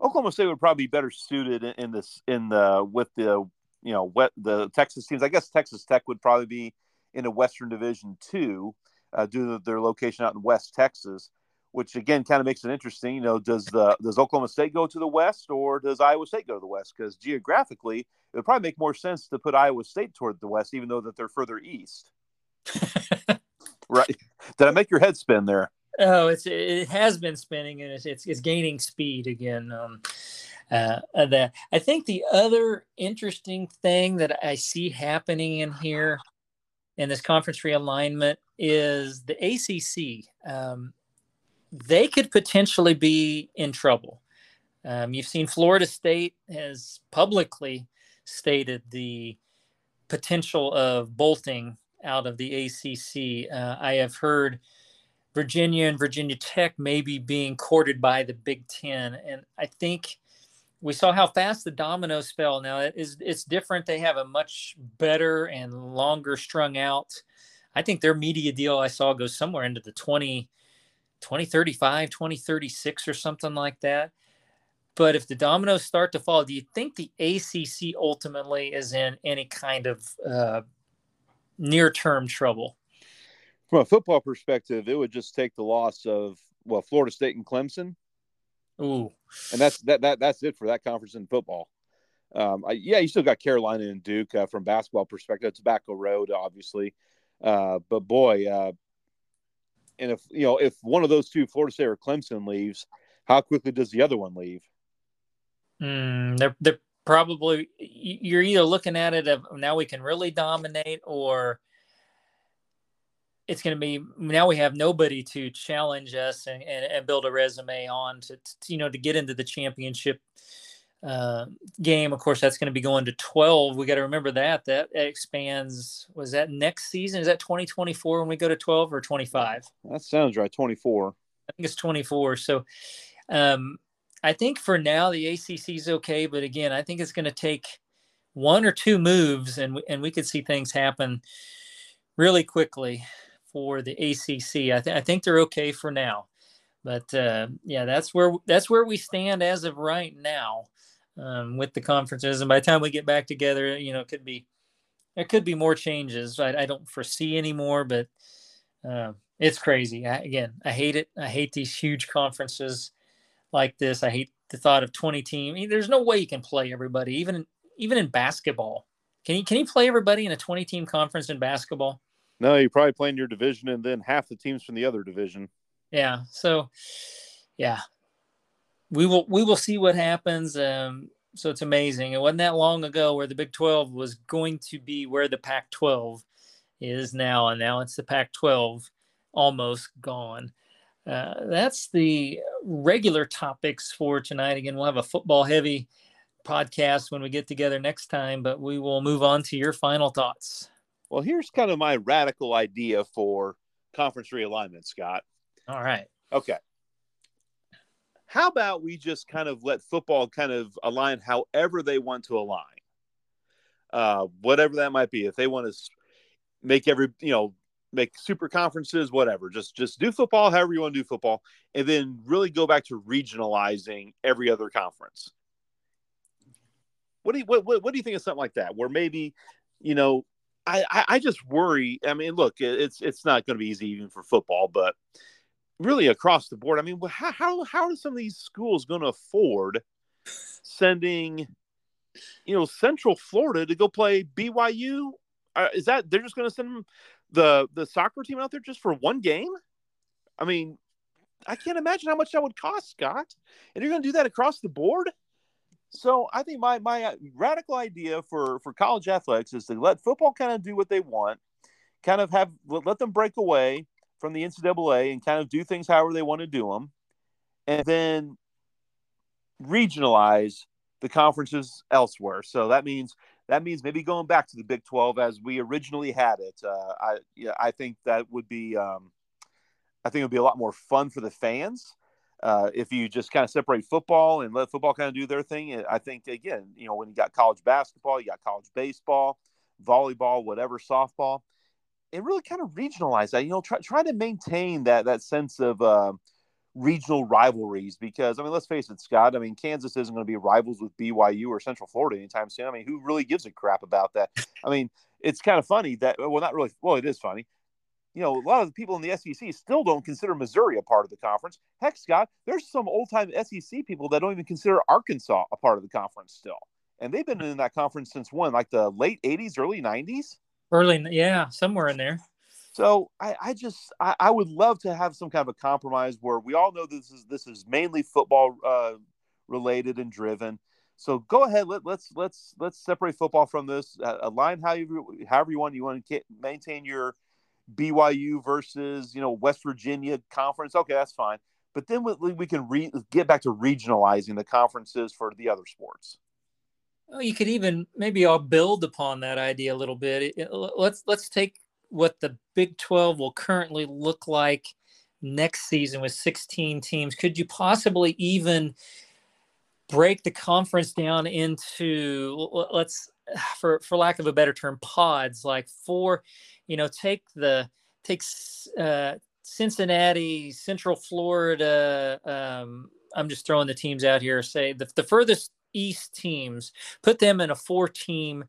B: Oklahoma State would probably be better suited in, in this in the with the you know what the Texas teams. I guess Texas Tech would probably be in a Western Division too uh, due to their location out in West Texas, which again kind of makes it interesting. You know, does the does Oklahoma State go to the West or does Iowa State go to the West? Because geographically, it would probably make more sense to put Iowa State toward the West, even though that they're further east. right? Did I make your head spin there?
A: Oh, it's it has been spinning and it's it's, it's gaining speed again. Um, uh, that I think the other interesting thing that I see happening in here in this conference realignment is the ACC. Um, they could potentially be in trouble. Um, you've seen Florida State has publicly stated the potential of bolting out of the ACC. Uh, I have heard Virginia and Virginia Tech maybe being courted by the Big Ten, and I think we saw how fast the dominoes fell. Now it is it's different. They have a much better and longer strung out. I think their media deal I saw goes somewhere into the 20, 2035, 2036 or something like that. But if the dominoes start to fall, do you think the ACC ultimately is in any kind of uh, near term trouble?
B: From a football perspective, it would just take the loss of well, Florida State and Clemson
A: Ooh,
B: and that's that that that's it for that conference in football. Um, I, yeah, you still got Carolina and Duke uh, from basketball perspective. Tobacco Road, obviously, uh, but boy, uh, and if you know if one of those two, Florida State or Clemson, leaves, how quickly does the other one leave?
A: Mm, they're they're probably you're either looking at it of now we can really dominate or it's going to be now we have nobody to challenge us and, and, and build a resume on to, to, you know to get into the championship uh, game. Of course that's going to be going to 12 we got to remember that that expands was that next season? Is that 2024 when we go to 12 or 25
B: that sounds right 24
A: i think it's 24 so um, i think for now the acc is okay but again i think it's going to take one or two moves and, and we could see things happen really quickly for the ACC. I, th- I think they're okay for now, but uh, yeah, that's where that's where we stand as of right now um, with the conferences. And by the time we get back together, you know, it could be there could be more changes. I, I don't foresee any more, but uh, it's crazy. I, again, I hate it. I hate these huge conferences like this. I hate the thought of 20 team. I mean, there's no way you can play everybody, even even in basketball. Can you can you play everybody in a 20 team conference in basketball?
B: No, you probably play in your division and then half the teams from the other division.
A: Yeah. So, yeah, we will we will see what happens. Um, so it's amazing. It wasn't that long ago where the Big 12 was going to be where the Pac 12 is now, and now it's the Pac 12 almost gone. Uh, that's the regular topics for tonight. Again, we'll have a football heavy podcast when we get together next time, but we will move on to your final thoughts.
B: Well, here's kind of my radical idea for conference realignment, Scott.
A: All right.
B: Okay. How about we just kind of let football kind of align however they want to align? uh, whatever that might be. If they want to make every, you know, make super conferences, whatever, just just do football however you want to do football, and then really go back to regionalizing every other conference. What do you what, what, what do you think of something like that? Where maybe, you know, I, I, just worry. I mean, look, it's it's not going to be easy even for football, but really across the board. I mean, how how, how are some of these schools going to afford sending, you know, Central Florida to go play BYU? Uh, is that they're just going to send the the soccer team out there just for one game? I mean, I can't imagine how much that would cost, Scott. And you're going to do that across the board? So I think my my uh, radical idea for for college athletics is to let football kind of do what they want, kind of have let them break away from the NCAA and kind of do things however they want to do them, and then regionalize the conferences elsewhere. So that means that means maybe going back to the Big Twelve as we originally had it. Uh, I yeah, I think that would be um, I think it would be a lot more fun for the fans. Uh, if you just kind of separate football and let football kind of do their thing, I think again, you know, when you got college basketball, you got college baseball, volleyball, whatever, softball, and really kind of regionalize that. You know, try try to maintain that that sense of uh, regional rivalries because I mean, let's face it, Scott. I mean, Kansas isn't going to be rivals with BYU or Central Florida anytime soon. I mean, who really gives a crap about that? I mean, it's kind of funny that well, not really. Well, it is funny you know, a lot of the people in the SEC still don't consider Missouri a part of the conference. Heck, Scott, there's some old time SEC people that don't even consider Arkansas a part of the conference still. And they've been in that conference since when? Like the late 80s, early 90s?
A: Early, yeah, somewhere in there.
B: So I, I just I, I, would love to have some kind of a compromise where we all know this is this is mainly football uh, related and driven. So go ahead, let, let's let's let's separate football from this. Uh, align how you however you want. You want to maintain your BYU versus you know West Virginia conference. Okay, that's fine. But then we, we can re- get back to regionalizing the conferences for the other sports.
A: Well, you could even maybe I'll build upon that idea a little bit. It, it, let's let's take what the Big 12 will currently look like next season with 16 teams. Could you possibly even break the conference down into let's for for lack of a better term pods like four you know, take the takes uh, Cincinnati, Central Florida. Um, I'm just throwing the teams out here. Say the, the furthest east teams, put them in a four team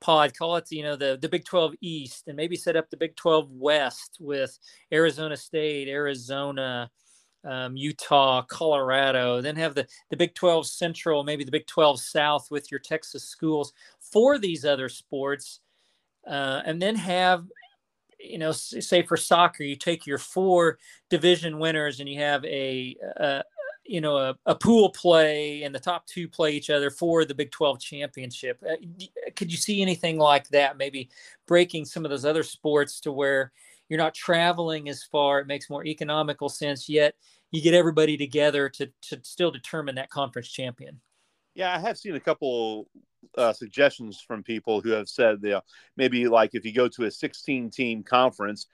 A: pod. Call it you know the the Big 12 East, and maybe set up the Big 12 West with Arizona State, Arizona. Um, Utah, Colorado, then have the, the Big 12 Central, maybe the Big 12 South with your Texas schools for these other sports, uh, and then have you know, say for soccer, you take your four division winners and you have a, a you know, a, a, pool play and the top two play each other for the Big 12 championship. Uh, could you see anything like that? Maybe breaking some of those other sports to where you're not traveling as far. It makes more economical sense, yet you get everybody together to, to still determine that conference champion.
B: Yeah, I have seen a couple uh, suggestions from people who have said you know, maybe like if you go to a 16 team conference,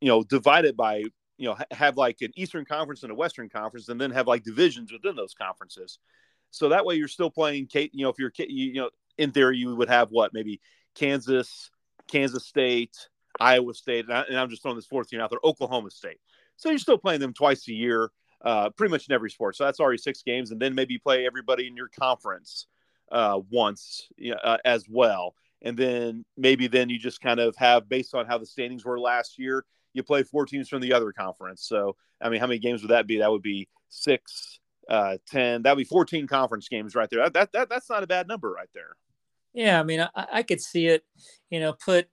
B: you know, divide it by you know have like an Eastern Conference and a Western Conference, and then have like divisions within those conferences. So that way you're still playing. You know, if you're you know in theory you would have what maybe Kansas, Kansas State, Iowa State, and, I, am just throwing this fourth team out there, Oklahoma State. So you're still playing them twice a year, uh, pretty much in every sport. So that's already six games, and then maybe play everybody in your conference uh, once uh, as well. And then maybe then you just kind of have, based on how the standings were last year, you play four teams from the other conference. So, I mean, how many games would that be? That would be six, uh, 10. That would be 14 conference games right there. That, that, that, that's not a bad number right there.
A: Yeah. I mean, I, I could see it, you know, put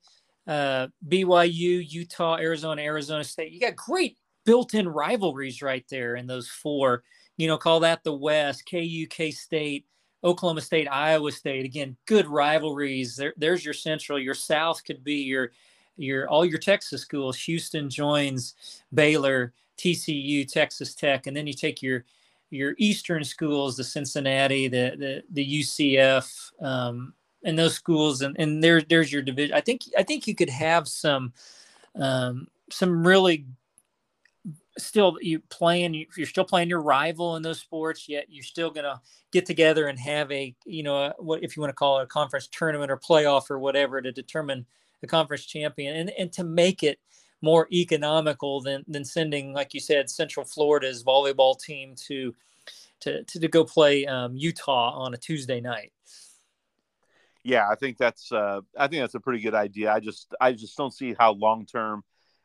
A: uh, BYU, Utah, Arizona, Arizona State. You got great built in rivalries right there in those four. You know, call that the West, KU, K State, Oklahoma State, Iowa State. Again, good rivalries. There, there's your Central. Your South could be your your all your Texas schools. Houston joins Baylor, TCU, Texas Tech, and then you take your your Eastern schools, the Cincinnati, the the, the UCF, um, and those schools, and, and there there's your division. I think I think you could have some um, some really still you playing you're still playing your rival in those sports yet you're still going to get together and have a you know a, what if you want to call it a conference tournament or playoff or whatever to determine the conference champion. And and to make it more economical than than sending like you said central florida's volleyball team to to to, to go play um, utah on a tuesday night.
B: Yeah i think that's uh, i think that's a pretty good idea. I just i just don't see how long term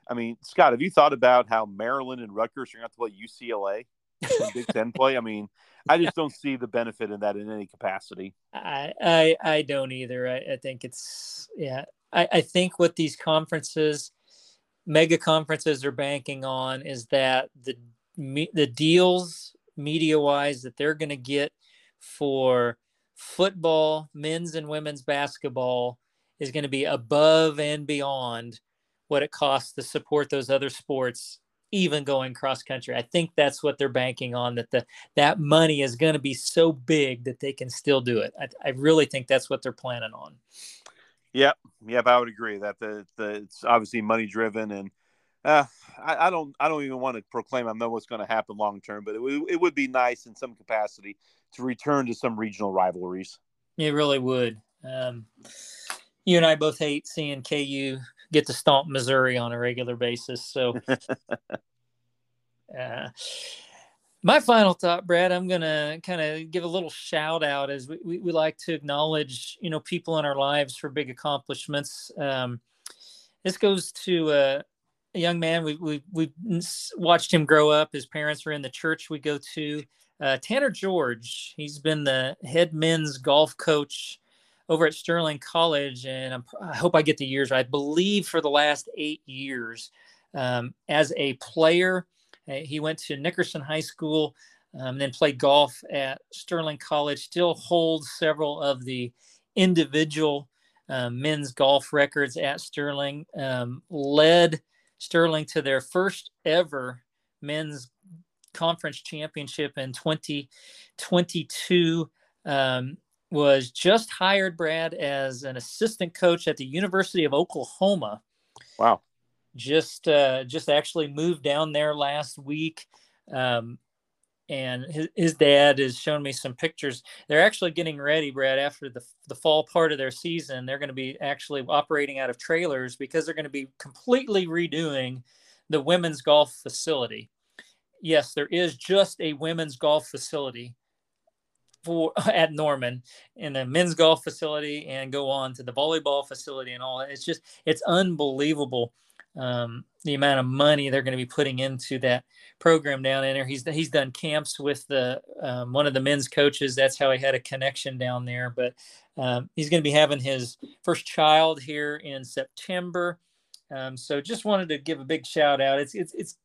B: I mean, Scott, have you thought about how Maryland and Rutgers are going to play UCLA in Big Ten play? I mean, I just don't see the benefit in that in any capacity.
A: I I, I don't either. I, I think it's yeah. I, I think what these conferences, mega conferences, are banking on is that the the deals media wise that they're going to get for football, men's and women's basketball is going to be above and beyond what it costs to support those other sports even going cross country. I think that's what they're banking on that the that money is going to be so big that they can still do it. I, I really think that's what they're planning on.
B: Yep, yep, I would agree that the, the it's obviously money driven, and uh, I, I, don't I don't even want to proclaim I know what's going to happen long term, but it, it would be nice in some capacity to return to some regional rivalries.
A: It really would. Um, you and I both hate seeing KU get to stomp Missouri on a regular basis. So, uh, my final thought, Brad, I'm gonna kind of give a little shout out as we, we, we, like to acknowledge, you know, people in our lives for big accomplishments. Um, this goes to uh, a young man. We we we watched him grow up. His parents were in the church we go to. Uh, Tanner George. He's been the head men's golf coach over at Sterling College, and I'm, i hope I get the years right. I believe for the last eight years um, as a player. Uh, he went to Nickerson High School, um, then played golf at Sterling College. Still holds several of the individual um, men's golf records at Sterling. Um, led Sterling to their first ever men's conference championship in 2022. Um, was just hired, Brad, as an assistant coach at the University of Oklahoma.
B: Wow.
A: Just uh, just actually moved down there last week. Um, and his, his dad has shown me some pictures. They're actually getting ready, Brad, after the, the fall part of their season. They're going to be actually operating out of trailers because they're going to be completely redoing the women's golf facility. Yes, there is just a women's golf facility for at Norman in the men's golf facility and go on to the volleyball facility and all. It's just it's unbelievable um, the amount of money they're going to be putting into that program down in there. He's he's done camps with the um, one of the men's coaches. That's how he had a connection down there. But um, he's going to be having his first child here in September. Um, so just wanted to give a big shout out. It's it's it's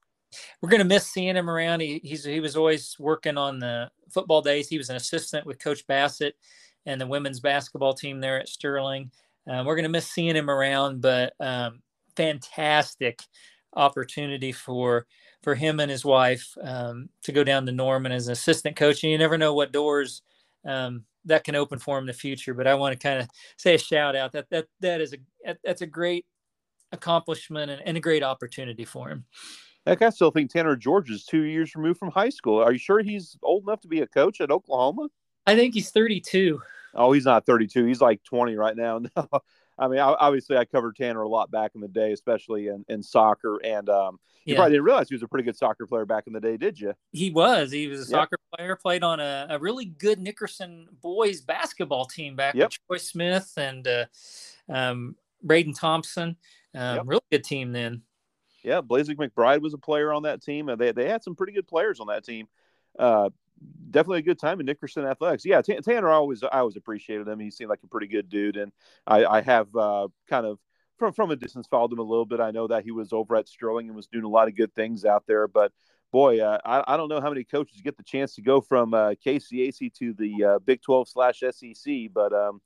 A: we're going to miss seeing him around. He, he's he was always working on the football days. He was an assistant with Coach Bassett and the women's basketball team there at Sterling. Um, we're going to miss seeing him around, but um, fantastic opportunity for for him and his wife um, to go down to Norman as an assistant coach. And you never know what doors um, that can open for him in the future. But I want to kind of say a shout out that that that is a that's a great accomplishment and, and a great opportunity for him.
B: Heck, I still think Tanner George is two years removed from high school. Are you sure he's old enough to be a coach at Oklahoma?
A: I think he's 32.
B: Oh, he's not 32. He's like 20 right now. No, I mean, obviously, I covered Tanner a lot back in the day, especially in, in soccer. And um, you yeah. probably didn't realize he was a pretty good soccer player back in the day, did you?
A: He was. He was a yep. soccer player, played on a, a, really good Nickerson boys basketball team back yep. with Troy Smith and uh, um, Braden Thompson. Um, yep. Really good team then
B: yeah, Blazing McBride was a player on that team. They they had some pretty good players on that team. Uh, definitely a good time in Nickerson athletics. Yeah, T- Tanner always I always appreciated him. He seemed like a pretty good dude, and I, I have uh, kind of from from a distance followed him a little bit. I know that he was over at Sterling and was doing a lot of good things out there, but. Boy, uh, I, I don't know how many coaches get the chance to go from uh, KCAC to the uh, Big 12 slash SEC, but um,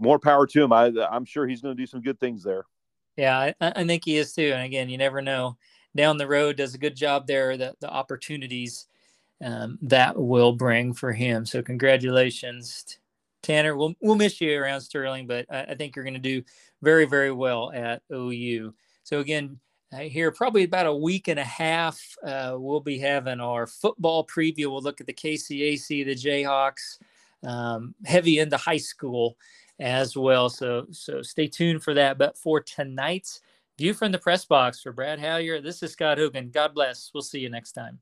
B: more power to him. I, I'm sure he's going to do some good things there.
A: Yeah, I, I, think he is too. And again, you never know. Down the road, does a good job there. The the opportunities um, that will bring for him. So congratulations, Tanner. We'll we'll miss you around Sterling, but I, I think you're going to do very very well at OU. So again, here probably about a week and a half, uh, we'll be having our football preview. We'll look at the KCAC, the Jayhawks, um, heavy into high school as well. So so stay tuned for that. But for tonight's view from the press box for Brad Hallier, this is Scott Hogan. God bless. We'll see you next time.